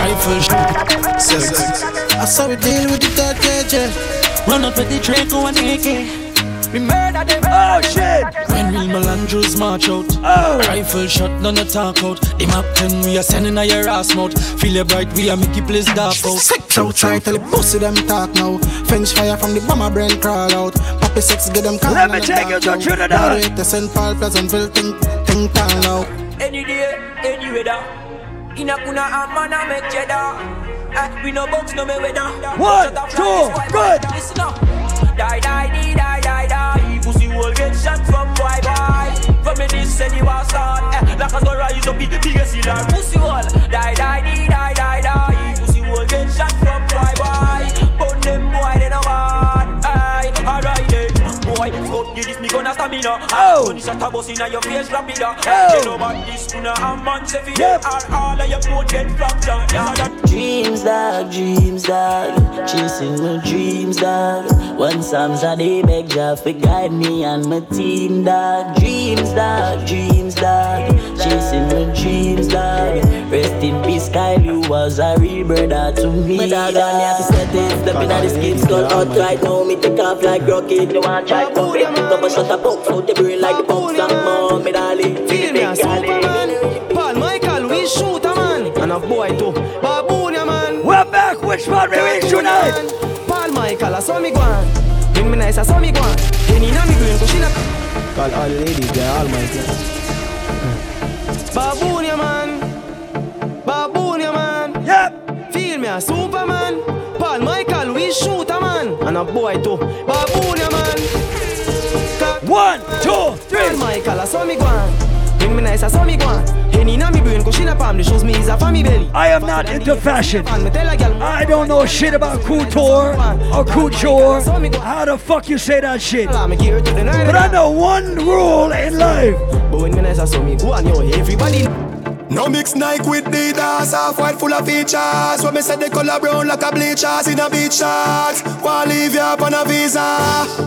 Rifle sh- Sex. I saw we deal with the third KJ. Run up with the Draco and AK. We murder them. Oh shit. When will Melandros march out? Oh. Rifle shot, none a talk out. The map 10, we are sending a your ass mouth. Feel your bright, we are make you place dark out. Sex outside, tell the pussy them talk now. French fire from the bomber brain crawl out. Poppy sex, get them calm Let me and take you dark to out. Trinidad. Graduate to St. Paul, Pleasantville, think, think town now. Any day, any weather. In a kuna a man a make cheddar. Uh, we no box no me weather. One, two, good. Listen up. Die, die, die, die, die, die. Pussy will get shot from boy, boy. From me this said you was start. Eh, like a go rise up, in the biggest killer. Pussy will die, die, die, die, die, die. Pussy will get shot from boy, boy. But them boy, they no want. Aye, alright then. Boy, fuck you this me gonna stamina. Oh. Gun shot a bus inna your face, rapid. Oh. You know about this, you know a man say fi yep. All, all of your blood get fractured. Yeah, that Dreams, dog, dreams, dog. Chasing my dreams, dog. One Psalms a day, beg Jah for guide me and my team, dog. Dreams, dog, dreams, dog. Chasing my dreams, dog. Rest in peace, Kyle, you was a real brother to me. My dog, I have to set it. Step in the skin, skull out right now. Me take off like rocket. You want try to fit. Pick up a shot of box out the brain like the box and mom, me darling. Feel me a Superman. Paul Michael, we shoot. And a boy too. Babunia man. We're back. Which part we reach tonight? Paul Michael, I saw me go on. Bring me nice, I saw me go on. Then in me brain, cause she not. Call all the ladies, they're all my girls. Babunia man. Babunia man. Yep. Feel me a Superman. Paul Michael, we shoot a man. And a boy too. Babunia man. One, two, three. Paul Michael, I saw me go Me nice, I saw me. Henny na me brain, cause she not palm, the shows me is a family belly. I am not into fashion. I don't know shit about couture or couture. How the fuck you say that shit? But I know one rule in life. But when me nice, I saw me go on, yo, everybody. No mix Nike with Adidas, half white full of features. When me say the color brown like a bleachers in a beach shorts. Wanna leave you up on a visa?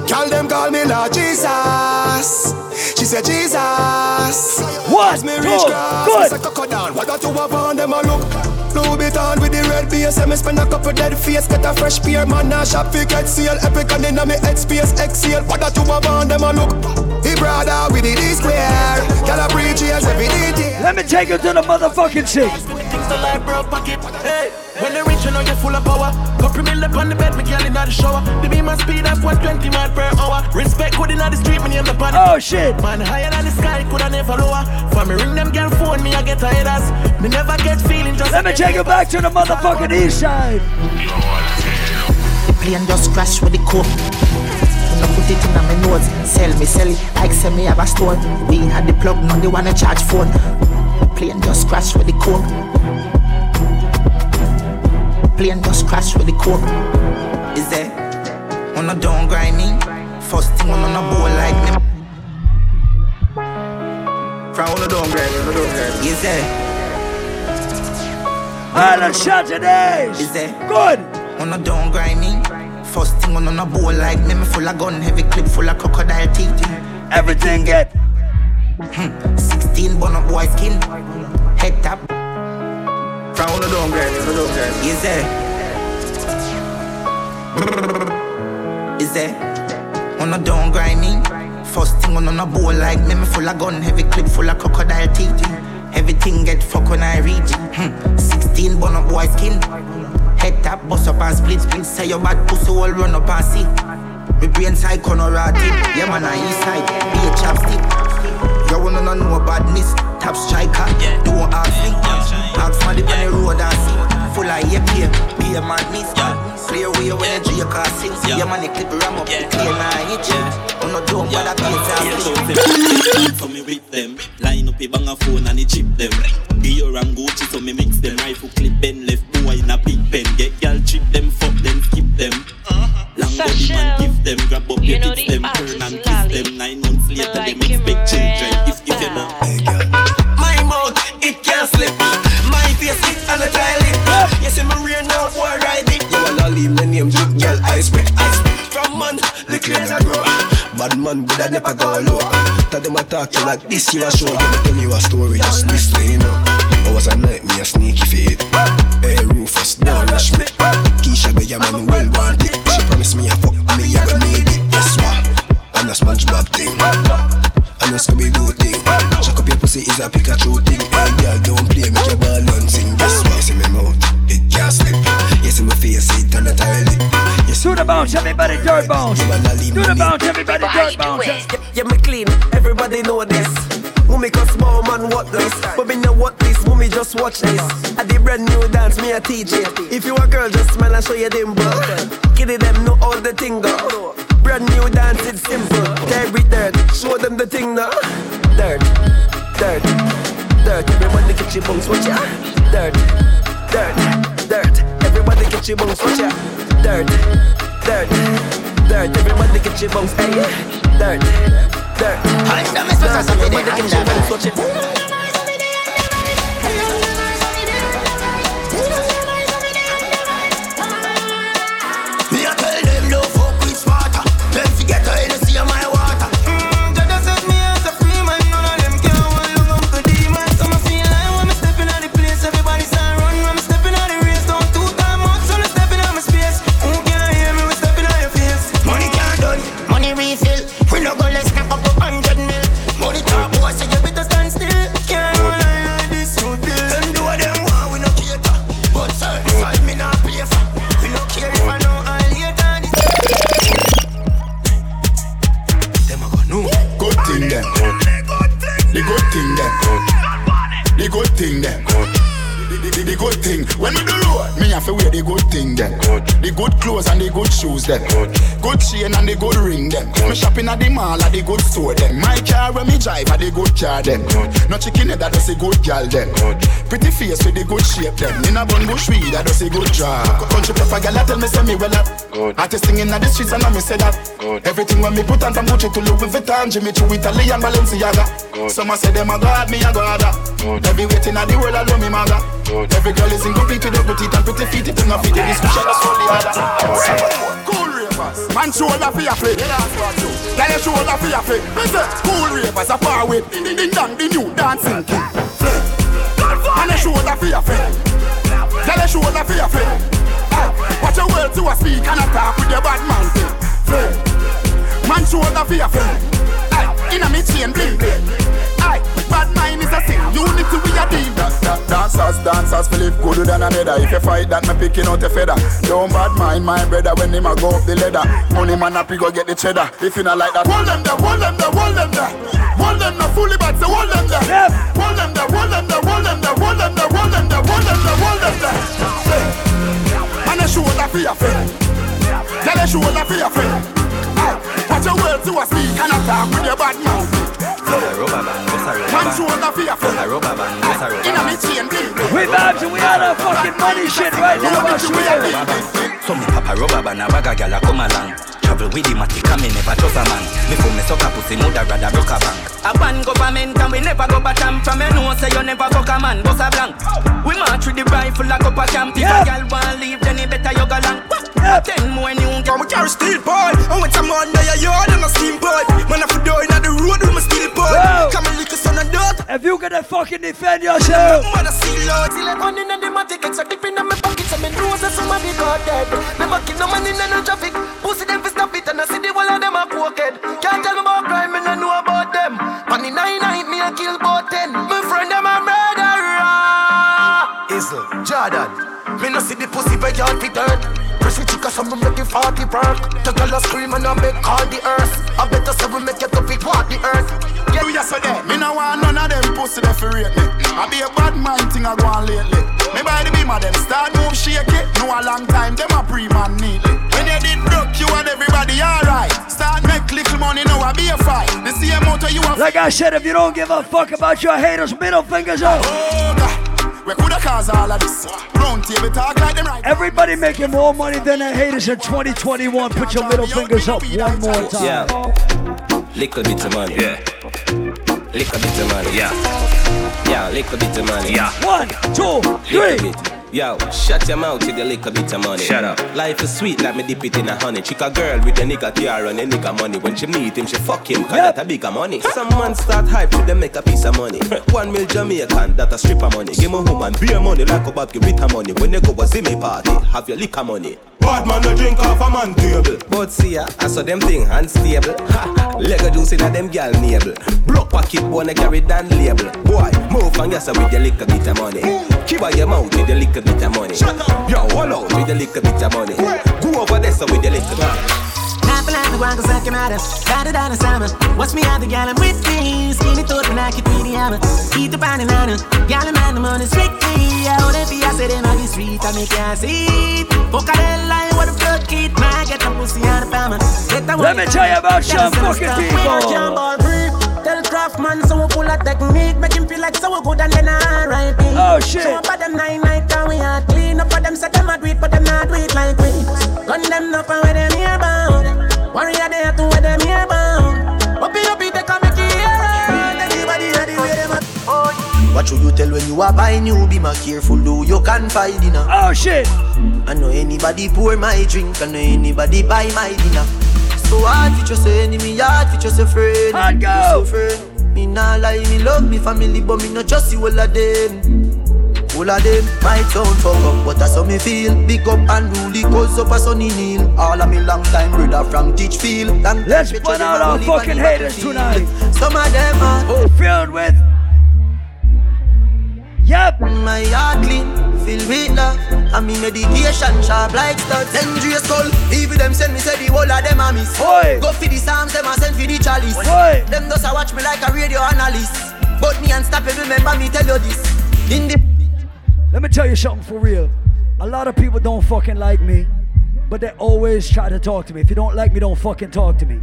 Call them call me Lord Jesus. She said Jesus. What? Me Two, reach grass, good. me say down. What got to up on them a look? Louis Vuitton with the red base. And me spend a couple dead face, get a fresh pair. Man, now shop fi get seal. Epic and inna me head space exhale. What got to up on them a look? He brother with the D square. Can I every day? Let me take you to the motherfucking scene. Things to like bro pocket. Hey, when they reach, you know you're full of power. Couple mil up on the bed, me girl in the shower. The beam my speed up 120 mile per hour. Respect good in the street, me name the pan. Oh shit. Man higher than the sky, coulda never lower. For me ring them girl phone, me I get haters. Me never get feeling just. Let me take you back to the motherfucking east side. The plane just crash with the coke. When I put it in my nose, sell me, sell it. Like say me have a store. We had the plug, now they wanna charge phone. The plane just crash with the coke. Plane just crash with the coke. Is there? On a don't grind me. First thing on a bowl like me. From on a don't grind me, on a don't grind me. Is there? All the Saturdays. Is there? Good. On a don't grind me. First thing on a bowl like me, me full of gun, heavy clip full of crocodile teeth. Everything get. Hmm. 16 bun up boy skin. Head tap. From on a don't grind me, on a don't grind me. Is there? Is there? On a don't grind me. First thing on a bowl like me, me full of gun, heavy clip full of crocodile teeth. Everything get fuck when I reach. Hmm. 16 bun up boy skin. Head tap, bust up and split split. Say your bad pussy all run up and see. Me brain side corner. Yeah man, I east side. Be a chapstick. You wanna know badness. Tap striker. Don't ask me. Ask for the on the road and see. Full of yeah, yeah. Be a madness. Clear way when you drink car sing. Yeah man, the clip ram up. The clear now hit you. On the dome, but I pay So me whip them, line up a bang a phone and it chip them. Dior and Gucci so me mix them. Rifle clip Ben left boy in a big pen. Get gal chip them, fuck them, skip them. Long body man give them, grab up your tits them, turn and kiss them. Nine months later them expect Bad man would have never go low. Tell them I talk you like this, you a show. Me tell you a story, just listen, you know. I was a night, me a sneaky feet. Hey, Rufus, don't rush me. Keisha, be your man, well want it. She promised me a fuck, me, I gonna need it. Guess what? I'm a SpongeBob thing. I'm a Scooby-Doo thing. Chuck up your pussy is a Pikachu thing. Hey, girl, don't play, make the bounce, everybody, dirt bounce. Do the bounce, everybody, dirt bounce. Yeah, me clean, everybody know this. Mummy cause small man what this. But me know what this, mummy just watch this. I did brand new dance, me a teach it If you a girl, just smile and show your dimple. Kitty them know all the thing go Brand new dance, it's simple. Every dirt, show them the thing now Dirt, dirt, dirt. Everybody get your bones, watch ya. Dirt, dirt, dirt. Everybody get your bones, watch ya. Dirt, dirt, dirt Everybody get your bones, hey Dirt, dirt, Everybody get your bones, watch ya The good clothes and the good shoes them. Good chain and the good ring them. Me shopping at the mall at the good store them. My car when me drive at the good car them. No chicken head that does a good gal them. Good. Pretty face with the good shape them. In a bun bush weed that does a good job. Country pepper gal tell me say me well up. Good. Artist singing at the streets and I me say that. Good. Everything when me put on from Gucci to Louis Vuitton, Jimmy Choo, Italy and Balenciaga. Some a say them a god, me a god. Every waiting at the world I love me maga. Every girl is incomplete good teeth and pretty feet. If them not fit, this fish just for the other. Cool ravers, man shoulder for your feet. Girl your shoulder for your say cool ravers a far with ding ding ding dong the new dancing king. Man your shoulder for your feet. Girl your shoulder for your feet. Ah, Watch your words to a speak and a talk with your bad man Man shoulder for your feet. Aye, inna me chain bling bling. Bad mind is a sin. Unity we a deal. Dancers, dancers, Philip gooder than another. If you fight that, me picking out a feather. Don't bad mind my brother when him a go up the ladder. Money man up, he go get the cheddar. If you not like that, hold them there, hold them there, hold them there. Hold them there, fully bad, so hold them there. Hold them there, hold them there, hold them there, hold them there, hold them there, hold them there, hold them there. And a shoulder for your friend. Tell a shoulder for your friend. Aye, Watch your words to a speak and a talk with your bad mouth. Man shoulder for your friend. Aye, Inna me chain bling bling. We vibes and we on a fucking money shit right now. I'll show you. So me papa rubber band a bag a gyal a come along Travel with the matic and me never trust a man. Before me suck a pussy, mother rather broke a bank. A ban government and we never go bottom From you know say you never fuck a man, boss a blank. We march with the rifle like up a camp If a gal want leave then it better you go long Ten more new Come carry steel boy And when some man there you yard and a steam boy Man have to do inna the road with my steel boy Come and lick a son and dirt. If you gonna fucking defend yourself. Man a seal out See like one in the matic, it's a dip in my pocket So me know say somebody got dead. Never kill no man in no traffic It and I see the whole of them a crooked. Can't tell me about crime, me no know about them. On the nine night, me a kill about ten. My friend them a murderer. Isle, Jordan? Me no see the pussy where y'all fit dirt. Pressy chica some me make it 40 perk. The girl a scream and I make call the earth. I better say we make it up it walk the earth. Do yesterday, me no want none of them pussy that rate me. I be a bad mind thing I go on lately. Me by the beam of them start move shake it. No a long time, them a pre-man neatly. When you did broke, you and everybody alright. Start make little money, now I be a fight. The same motor you have. Like I said, if you don't give a fuck about your haters, middle fingers up. Oh God, we coulda cause all of this. Round table talk like them right. Everybody making more money than the haters in 2021. Put your middle fingers up one more time. Yeah. Little bit of money. Yeah. Little bit of money. Yeah. Yeah, little bit of money. Yeah. One, two, three. Yo, shut your mouth with a little bit of money. Shut up. Life is sweet, let me dip it in a honey. Chick a girl with a nigga tiara and a nigga money. When she meet him, she fuck him, cause that a bigger money. Some man start hype to them make a piece of money. One mil Jamaican, that a stripper money. Give me a woman beer money like a Bob give her money. When you go a Zimmy party, have your liquor money. Bad man no drink off a man table. But see ya, I saw them thing unstable. Ha, Lego juice in a them gal navel. Block pocket wanna carry down label. Boy, move and yes with your little bit of money. Keep out your mouth with your little bit of money. Yo, hold out with your little bit of money. Go over there so with your little bit. Hour, one cause I can matter. Better than a summer. Watch me have the gal I'm with me. Skinny thought when I it with the hammer. Eat the pan and the man, the money strictly. I would be I said in on the street, I make you see it. Fuck line, what the blood kid, man. Get the pussy out of the Let me tell you about some fucking people. Tell Craftman so we pull a technique Make him feel like so we good and then alright Oh shit Show up at them nine night and we are clean up for them Say them a do it but them not do it like we Gun them up and where them here bound To where them here bound Up it up it they come make it here Everybody ready where them at oh, What should you tell when you are buying new Be more careful though you can find dinner Oh shit I know anybody pour my drink I know anybody buy my dinner so hard for just say enemy, hard for just a friend. Hard go. So friend. Me nah lie, me love me family, but me not just see all of them. All of them might sound fuck up, but that's how me feel. Big up and rule cause up a sunny kneel. All of me long time brother from Teachfield. Long Let's put out our fucking haters tonight. Some of them are oh, filled with. Yep. My heart clean, filled with love. And me meditation sharp like studs. Dangerous skull. Even them send me say the whole of them a miss. Oi. Go for the psalms, them a send for the chalice. Oi. Them does a watch me like a radio analyst. But me and stop remember me tell you this. In the Let me tell you something for real. A lot of people don't fucking like me, but they always try to talk to me. If you don't like me, don't fucking talk to me.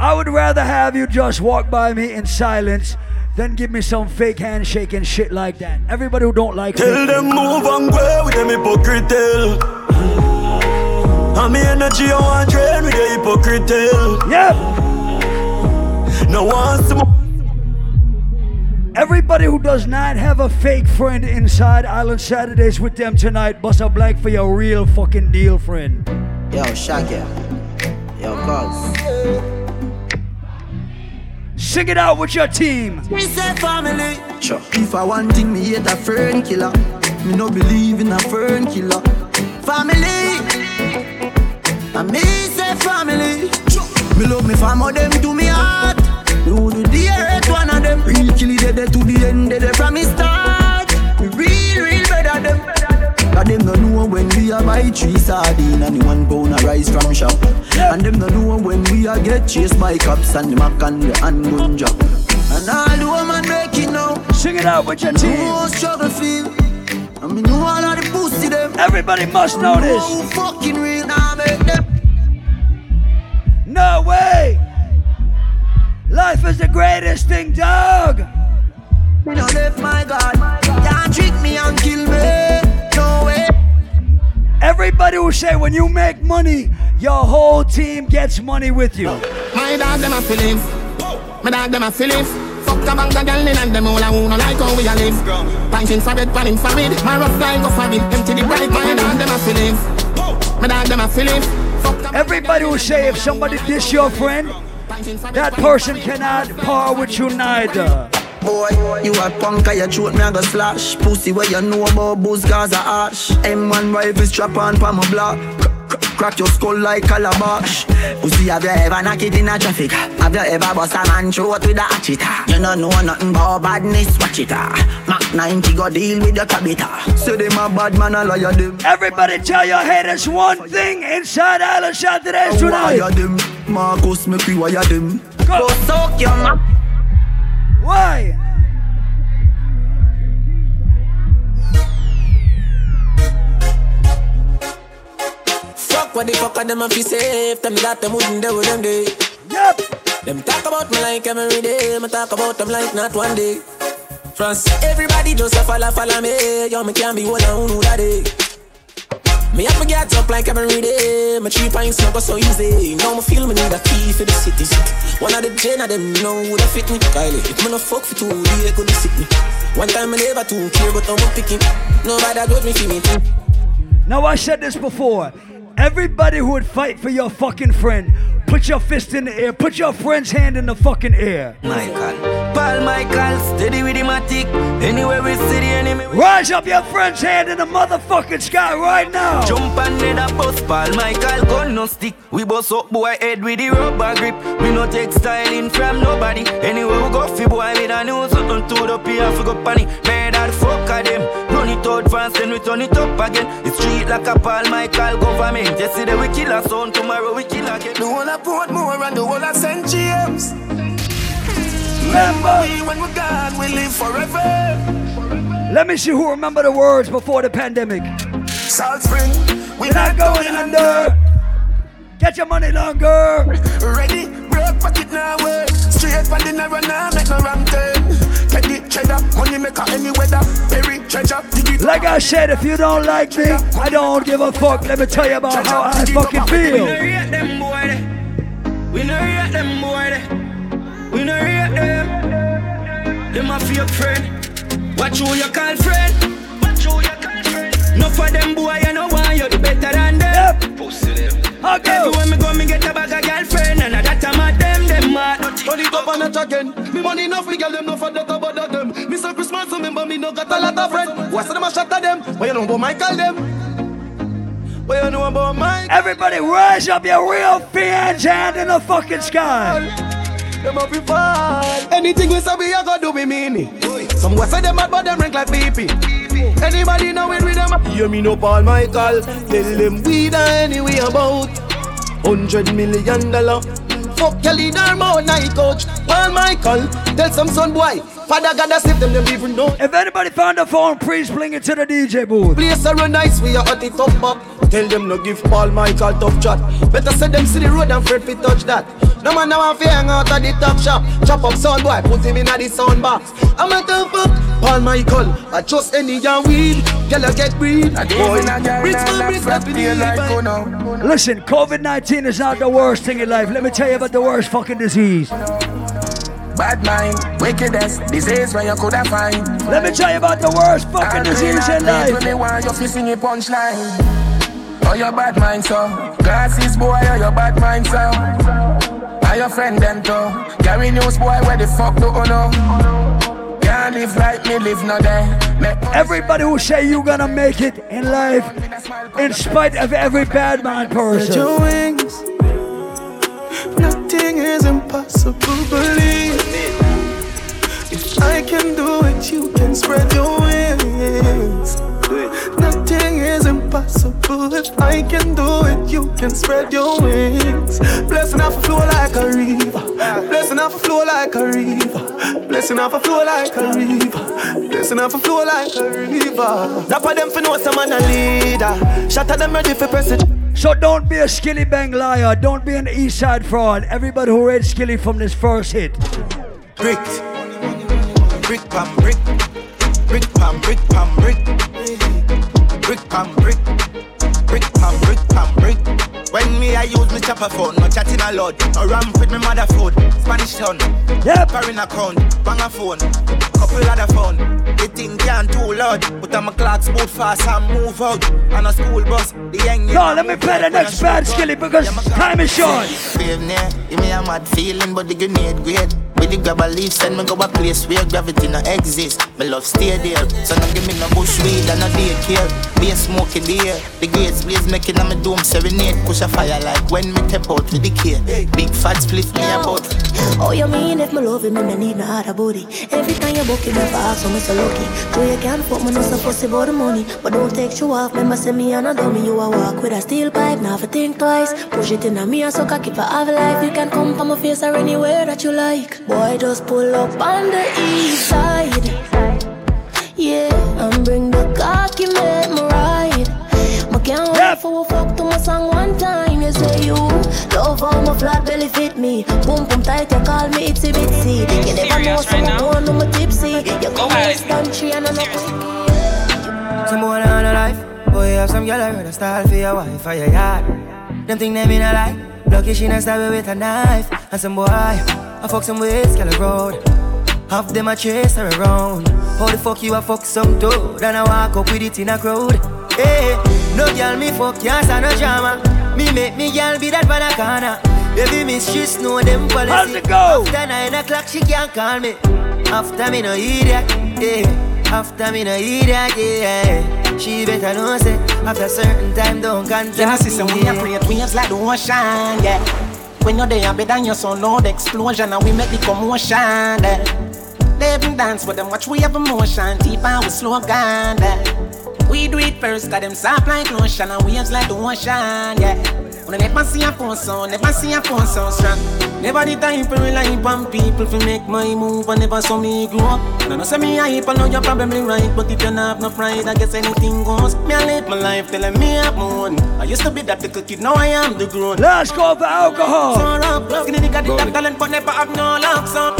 I would rather have you just walk by me in silence than give me some fake handshake and shit like that. Everybody who don't like Tell me, them move and go with them hypocrite tell. And me energy I want drain with the hypocrite tell. Yep. No one some Everybody who does not have a fake friend inside Island Saturdays with them tonight, bust a blank for your real fucking deal friend. Yo, Shaggy. Yo, cuz. Sing it out with your team. We say family. Sure. If I want thing, me hate a fern killer. Me no believe in a fern killer. Family. And me say family. Me love me family, them to me heart. Me would the hurt one of them. Real kill it dead to the end, dead from me start. Real, real better them. Cause them no know when we a buy three sardine and the one pound a rice from shop. And them no know when we a get chased by cops and the mac and the handgun job. And all the woman make it now. Sing it out with your team. No struggle feel. And me know all of the pussy them. Everybody must know this. Who fucking real now make them. No way. Life is the greatest thing, dog. Me no left my God. Can't trick me and kill me. No way. Everybody will say when you make money, your whole team gets money with you. My dog them a feeling. My dog them a feeling. Fuck the bank of girl in and them all a who no like how we a live. Punching for bed, panning for it. My rough line go for it. Empty the bright. My dog them a feeling. My dog them a feeling. Everybody will say if somebody diss your friend, that person cannot par with you neither. Boy, you a punk, I throat me a go slash Pussy where you know about booze, Gaza ash M1 rifle strap on palm my block Crack your skull like calabash Pussy, have you ever knocked it in a traffic? Have you ever bust a man throat with a hatchet? You don't know nothing about badness, watch it Mac 90 go deal with your cabita Say them a bad man, a liar them. Everybody tell your haters one thing inside all of Island Saturdays tonight. Wire them, Marcus make we wire them. Go. Soak your ma Why? Fuck what the fuck are them and fi safe Tell me that them wouldn't do them day. Yep Them talk about me like every day. Me talk about them like not one day France, everybody just a follow, follow me. Yo, me can't be one and who that day. Me have to get up like every day. My three pints not go so easy. Now me feel me need a key for the city. One of the gen of them know who that fit me. Kylie, if me no fuck for two days, could sick me. One time me never too care, but I'm picking Nobody got me me. Now I said this before. Everybody who would fight for your fucking friend, put your fist in the air. Put your friend's hand in the fucking air. Michael, Paul Michael, steady with him a tick. Anywhere we see the enemy. Rise up your friend's hand in the motherfucking sky right now. Jump and let a bus, Paul Michael, gun no stick. We bust up boy head with the rubber grip. We no take styling from nobody. Anywhere we go, fi boy with a new something to the pier, fi go panic. Murder the fuck of them. Run it out fast, then we turn it up again. It's street like a Paul Michael government. Yesterday we kill a son, tomorrow we kill again. The whole of Portmore and the whole of St. James remember. we when we're gone, we live forever. Let me see who remember the words before the pandemic. Salt Spring, we're not going under. Get your money longer. Ready, broke pocket now work. Straight from the narrow now, make no wrong turn. Teddy, cheddar, money maker any weather. Perry, treasure. Like I said, if you don't like me, I don't give a fuck. Let me tell you about how I fucking feel. We no rate them boy de. We no rate them boy. We no rate them. Them a fake friend. Watch who you call friend. Watch who you call friend. No for them boy, you know why you better than them. Pussy them. I go. Everywhere me go, me get a bag of girlfriend, and that time of them, them mad. Turn it up and it again. Me money enough, me girl them no for that no got a lot of friends. What's them a shot at them? What you know about Michael them? What you know about Mike? Everybody rise up your real fans hand in the fucking sky. Them up fall. Anything we say we a go do we mean it. Some west say them mad but them rank like BP. Anybody know it with them? Hear me no Paul Michael. Tell them we da anyway about hundred million dollar. Fuck your leader, more night coach. Paul Michael, tell some son boy. Father God has saved them, them even know. If anybody found the phone, please bring it to the DJ booth. Place a run nice, we are at the top up. Tell them no give Paul Michael tough chat. Better say them see the road and afraid fi touch that. No man now want fi hang out at the top shop. Chop up sound boy, put him in a the sound box. I'm a tough up. Paul Michael, I just any young weed. Girl, I get breed. Boy, rich man, rich man, fi the Listen, COVID 19 is not the worst thing in life. Let me tell you about the worst fucking disease. Bad mind, wickedness, disease where you coulda find. Let me tell you about the worst fucking disease in life. When me want you fi sing a punchline. Oh, your bad mind, so Glasses, boy, oh, your bad mind, so Are your friend, them, too Carry news, boy, where the fuck do you know? Can't live like me, live no day Make Everybody who say you gonna make it in life, in spite of every bad mind person. Nothing is impossible, believe. If I can do it, you can spread your wings. Nothing is impossible. If I can do it, you can spread your wings. Blessing off a flow like a river. Blessing off a flow like a river. Blessing off a flow like a river. Blessing off a flow like a river. Dapper them for know some man a leader. Shatter them ready for president. So don't be a skilly bang liar. Don't be an east side fraud. Everybody who read skilly from this first hit. Brick, brick pam brick, brick pam brick pam brick, brick pam brick, brick pam brick pam brick. When me I use my chopper phone, no chatting a lot, no ramp with my mother phone, Spanish town, yep, foreign account, bang a phone, couple other phone. The thing can't too loud, but I'm a clock boot fast and move out. On a school bus, the young No, let me play the next bad skilly because time is short. Wave near, give me a mad feeling, but the grenade great. With the grab a leaf, send me go a place where gravity no exist. Me love stay there, so no give me no bush weed and no daycare. Be a smoke in the air, the gates blaze making on my dome serenade. Push a fire like when me tap out with the kid. Big fat split me about. Oh, you mean if me love him, me need no other body. Every time you him, never ask so me so lucky. So you can't fuck me, no supposed to the money. But don't take you off, remember say me and a dummy. You a walk with a steel pipe, never think twice. Push it in a me and so cocky for have life. You can come from my face or anywhere that you like. Boy, just pull up on the east side. Yeah, and bring the cocky. I can't wait for fuck to my song one time. You say you love how my flat belly fit me. Boom boom tight, you call me itsy bitsy. You never know someone born on my tipsy. You come this country and I'm not Some boy on a life, boy have some girl I heard a style for your wife for your yard. Them think them in a lie. Lucky she not stab me with a knife. And some boy, I fuck some ways, girl a road. Half them a chase her around. How the fuck you a fuck some toad? And I walk up with it in a crowd. Hey, no girl me fuck can't stand no drama. Me make me girl be that banana. Baby miss she know them policy. How's it go? After nine o'clock she can't call me. After me no idiot, yeah. After me no idiot, yeah. She better know say after certain time don't contact Yeah, see some me. we a create waves like the ocean, yeah. When you're there, better your son, loud explosion, and we make the commotion, yeah. They even dance with them, watch we have emotion, deep and we slow down, yeah. We do it first, got them soft like lotion, and waves like the ocean, yeah. When I never see a phone so, never see a phone so strong. Never the time for rely on people to make my move and never saw me grow up. And I know say me hype, I know you're probably right, but if you don't have no pride, I guess anything goes. Me I live my life telling me I'm on. I used to be that little kid, now I am the grown. Let's go for alcohol. So rough, skinny nigga did that talent, but never have no luck, so.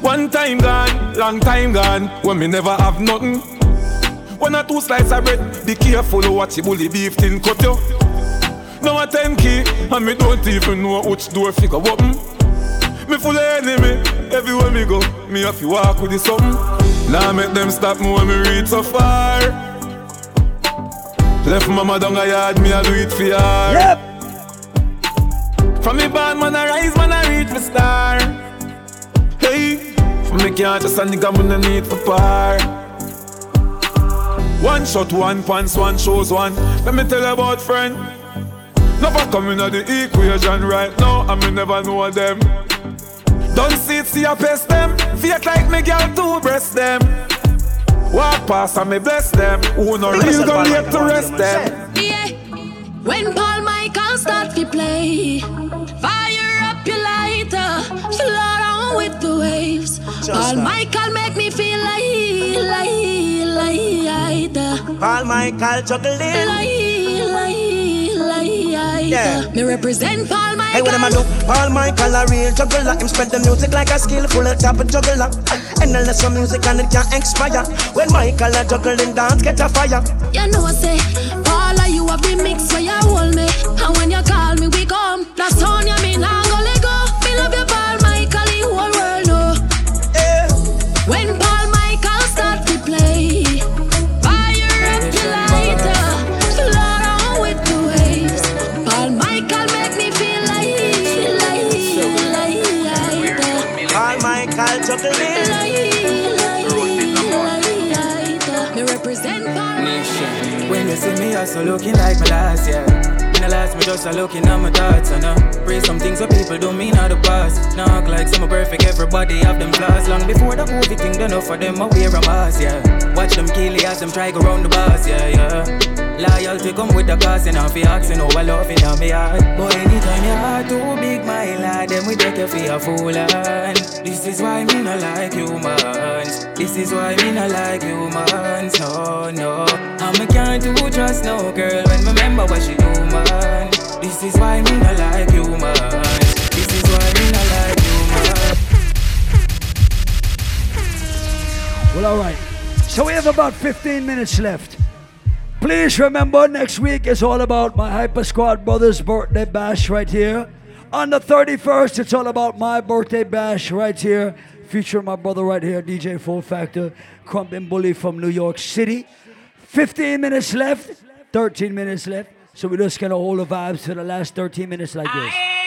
One time gone, long time gone, when me never have nothing. One or two slices of bread, be careful what you bully beef tin cut you. Now a 10 key, and me don't even know which door figure open. Me full of enemy, everywhere me go, me have to walk with the something. Now make them stop me when me reach so far. Left mama down a yard, me a do it for her. Yep. From me band man I rise, man I reach me star. Hey, from me can't just a nigga me no need for par. One shot, one pants, one shows one. Let me tell you about friend. Never coming at the equation right now, and me never know them. Don't see it, see I pace them. Fake like me girl to breast them. Walk past and me bless them. Who no real go late to rest them. Yeah. When Paul Michael start to play, fire up your lighter, float on with the waves. Paul that. Michael make me feel like, like, like, Paul Michael juggling. like, like, like, Yeah. Me represent Paul Michael. Hey, what am I do? Paul Michael, a real juggler. Him spread the music like a skillful top of juggler. And the less music and it can expire. When Michael a juggling dance, get a fire. You know I say, Paula, you have been mixed where you hold me. And when you call me, we come. That's on you, me now go let go. Me love you, just a looking at my thoughts, and I pray some things that people don't mean out the past. Act like some perfect, everybody have them flaws. Long before the movie thing, done enough for them, I wear a mask, yeah. Watch them kill as them try go round the bars, yeah, yeah. Loyalty come with the cost, and I'm asking over love in my heart. But anytime your heart too big, my lad, then we take you for a fool, and this is why me not like humans. This is why me not like humans, no, no. I'm a can't do trust no girl when me remember what she do, man. This is why me not like humans. This is why me not like humans. Well, all right. So we have about 15 minutes left. Please remember, next week is all about my Hyper Squad Brothers birthday bash right here. On the 31st, it's all about my birthday bash right here, featuring my brother right here, DJ Full Factor, Crump and Bully from New York City. 15 minutes left, 13 minutes left. So we're just gonna hold the vibes for the last 13 minutes like this.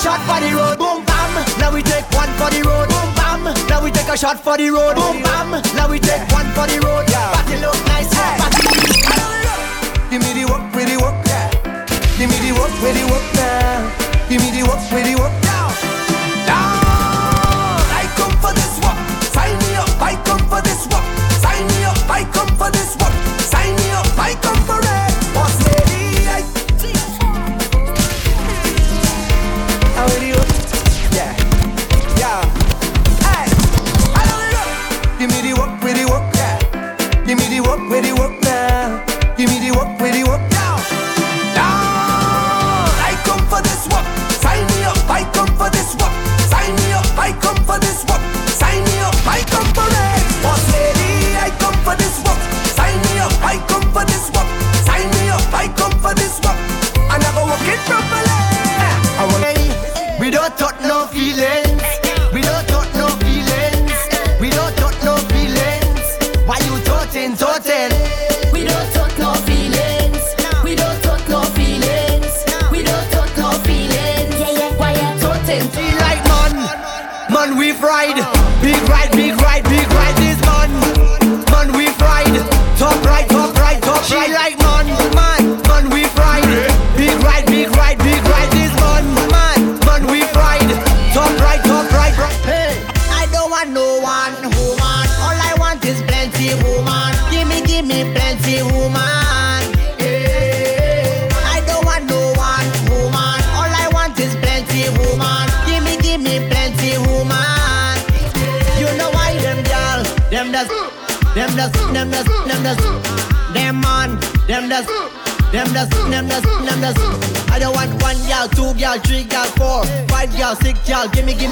shot for the road, boom bam. Now we take one for the road, boom bam. Now we take a shot for the road, boom bam. Now we take one for the road, yeah. Party look nice, yeah. Party. Give me the work, pretty work, yeah. Give me the work, pretty work.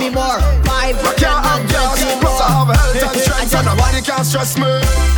anymore. Five. I can't have girls, plus I have health and strength, and nobody can stress me.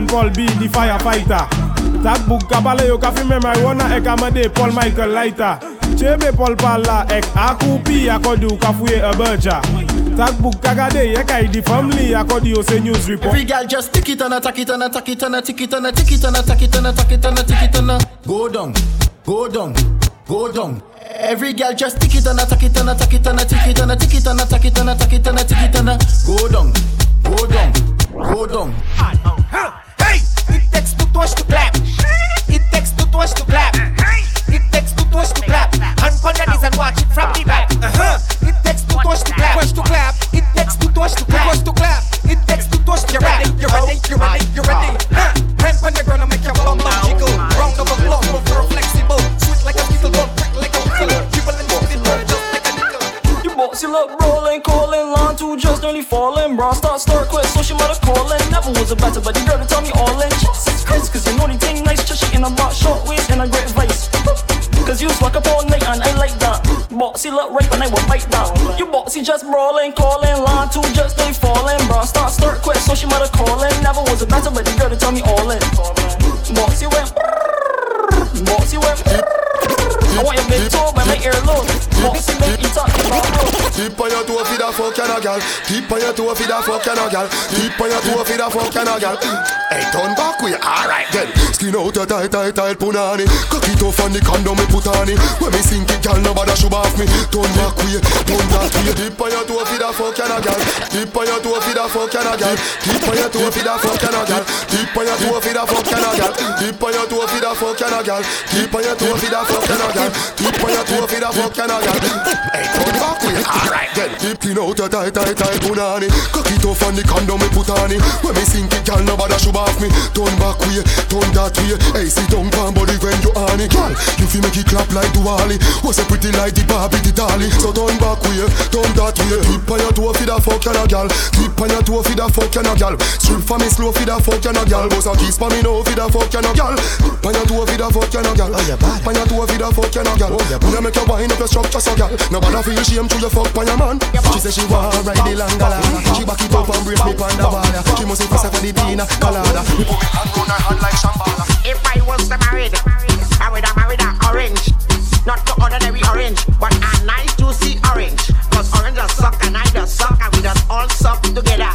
Sean Paul be the firefighter. Takbuk kabale yo ka fi marijuana ek amade Paul Michael Lighter. Chebe Paul Pala ek akupi akodu ka fuye a burger. Takbuk kagade ek I the family akodi yo se news report. Every girl just tick it and attack it and attack it and attack it and attack it and attack it and attack it and attack it and go down, go down, go down. Every girl just tick it and attack it and attack it and attack it and attack it and attack it and attack it and attack it and go down, go down, go down. Was a better, but the girl to tell me all in. Six Chris, cause you know the thing nice, chushy in a box, short waist and a great vice. Cause you swag up all night and I like that. Bossy look right when I will bite that. You bossy just brawling, calling, line two just nearly falling. Bra start, start quick, so she mother calling. Never was a better, but a gal. Keep on your toe for the fuck and a gal. Keep on your toe for the fuck and a gal. Hey, turn back way, alright then. Skin out your tight, tight, tight punani. Cock it off on the condom me put on it. When me sink it, gal, nobody should off me. Turn back way, turn back way. Keep on your toe for the fuck and a gal. Keep on your toe for the fuck and a gal. Keep on your toe for the fuck and a gal. Keep on your toe for the fuck and a gal. Keep on your toe for the fuck and a gal. Keep on your toe for the fuck and a gal. Keep on your toe for the fuck and a gal. Hey, turn back way, alright then. Keep it out your tight, tight, tight punani. Cock it off on the condom me put on it. When me sink it, gal, nobody should off me. Turn back way, turn that way. Hey, sit down, pan body when you on it. Gal, you make it clap like Duali. Was a pretty like the Barbie, the dolly. So turn back way, turn that way. Keep on your toe for the fuck and a gal. Keep on your toe for the fuck and a gal. Strip for me slow for the fuck and a gal. Boss a kiss for me now for the fuck and a gal. Keep on your toe for the fuck and a gal. Keep on your toe for the fuck and a gal. When you make your wind up your structure so gal. Nobody feel shame to your fuck by your man. She say she want ride the langala. She back it up and brace me pon the wall. She must be for the pina colada. Me put me hand on her hand like Shambhala. If I was married, I would have married an orange. Not the ordinary orange, but a nice juicy orange. Cause orange just suck and I just suck and we just all suck together.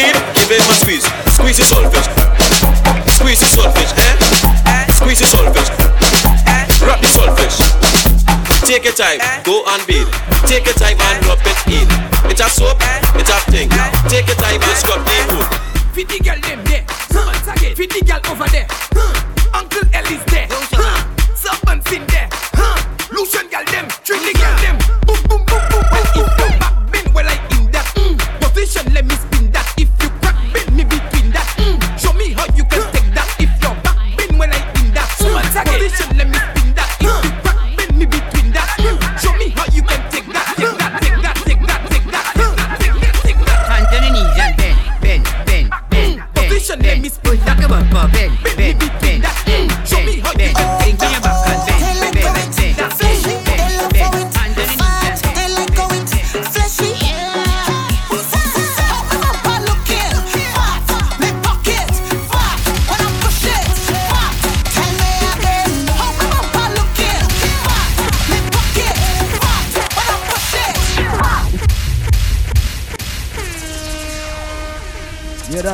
Bleed, give it a squeeze. Squeeze your solfish. Squeeze your solfish, eh? Squeeze your solfish. Wrap the solfish. Take your time, go and beat. Take your time and rub it in. It's a soap, it's a thing. Take your time and scrub the hood. Fit the girl them there. Once again, fit the girl over there.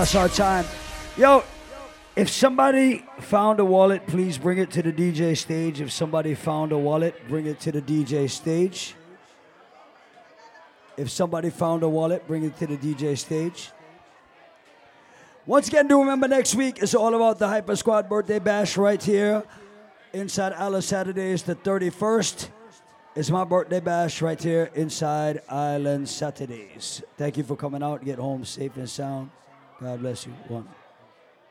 That's our time. Yo, if somebody found a wallet, please bring it to the DJ stage. If somebody found a wallet, bring it to the DJ stage. If somebody found a wallet, bring it to the DJ stage. Once again, do remember next week is all about the Hyper Squad birthday bash right here inside Island Saturdays, the 31st. It's my birthday bash right here inside Island Saturdays. Thank you for coming out. Get home safe and sound. God bless you. One.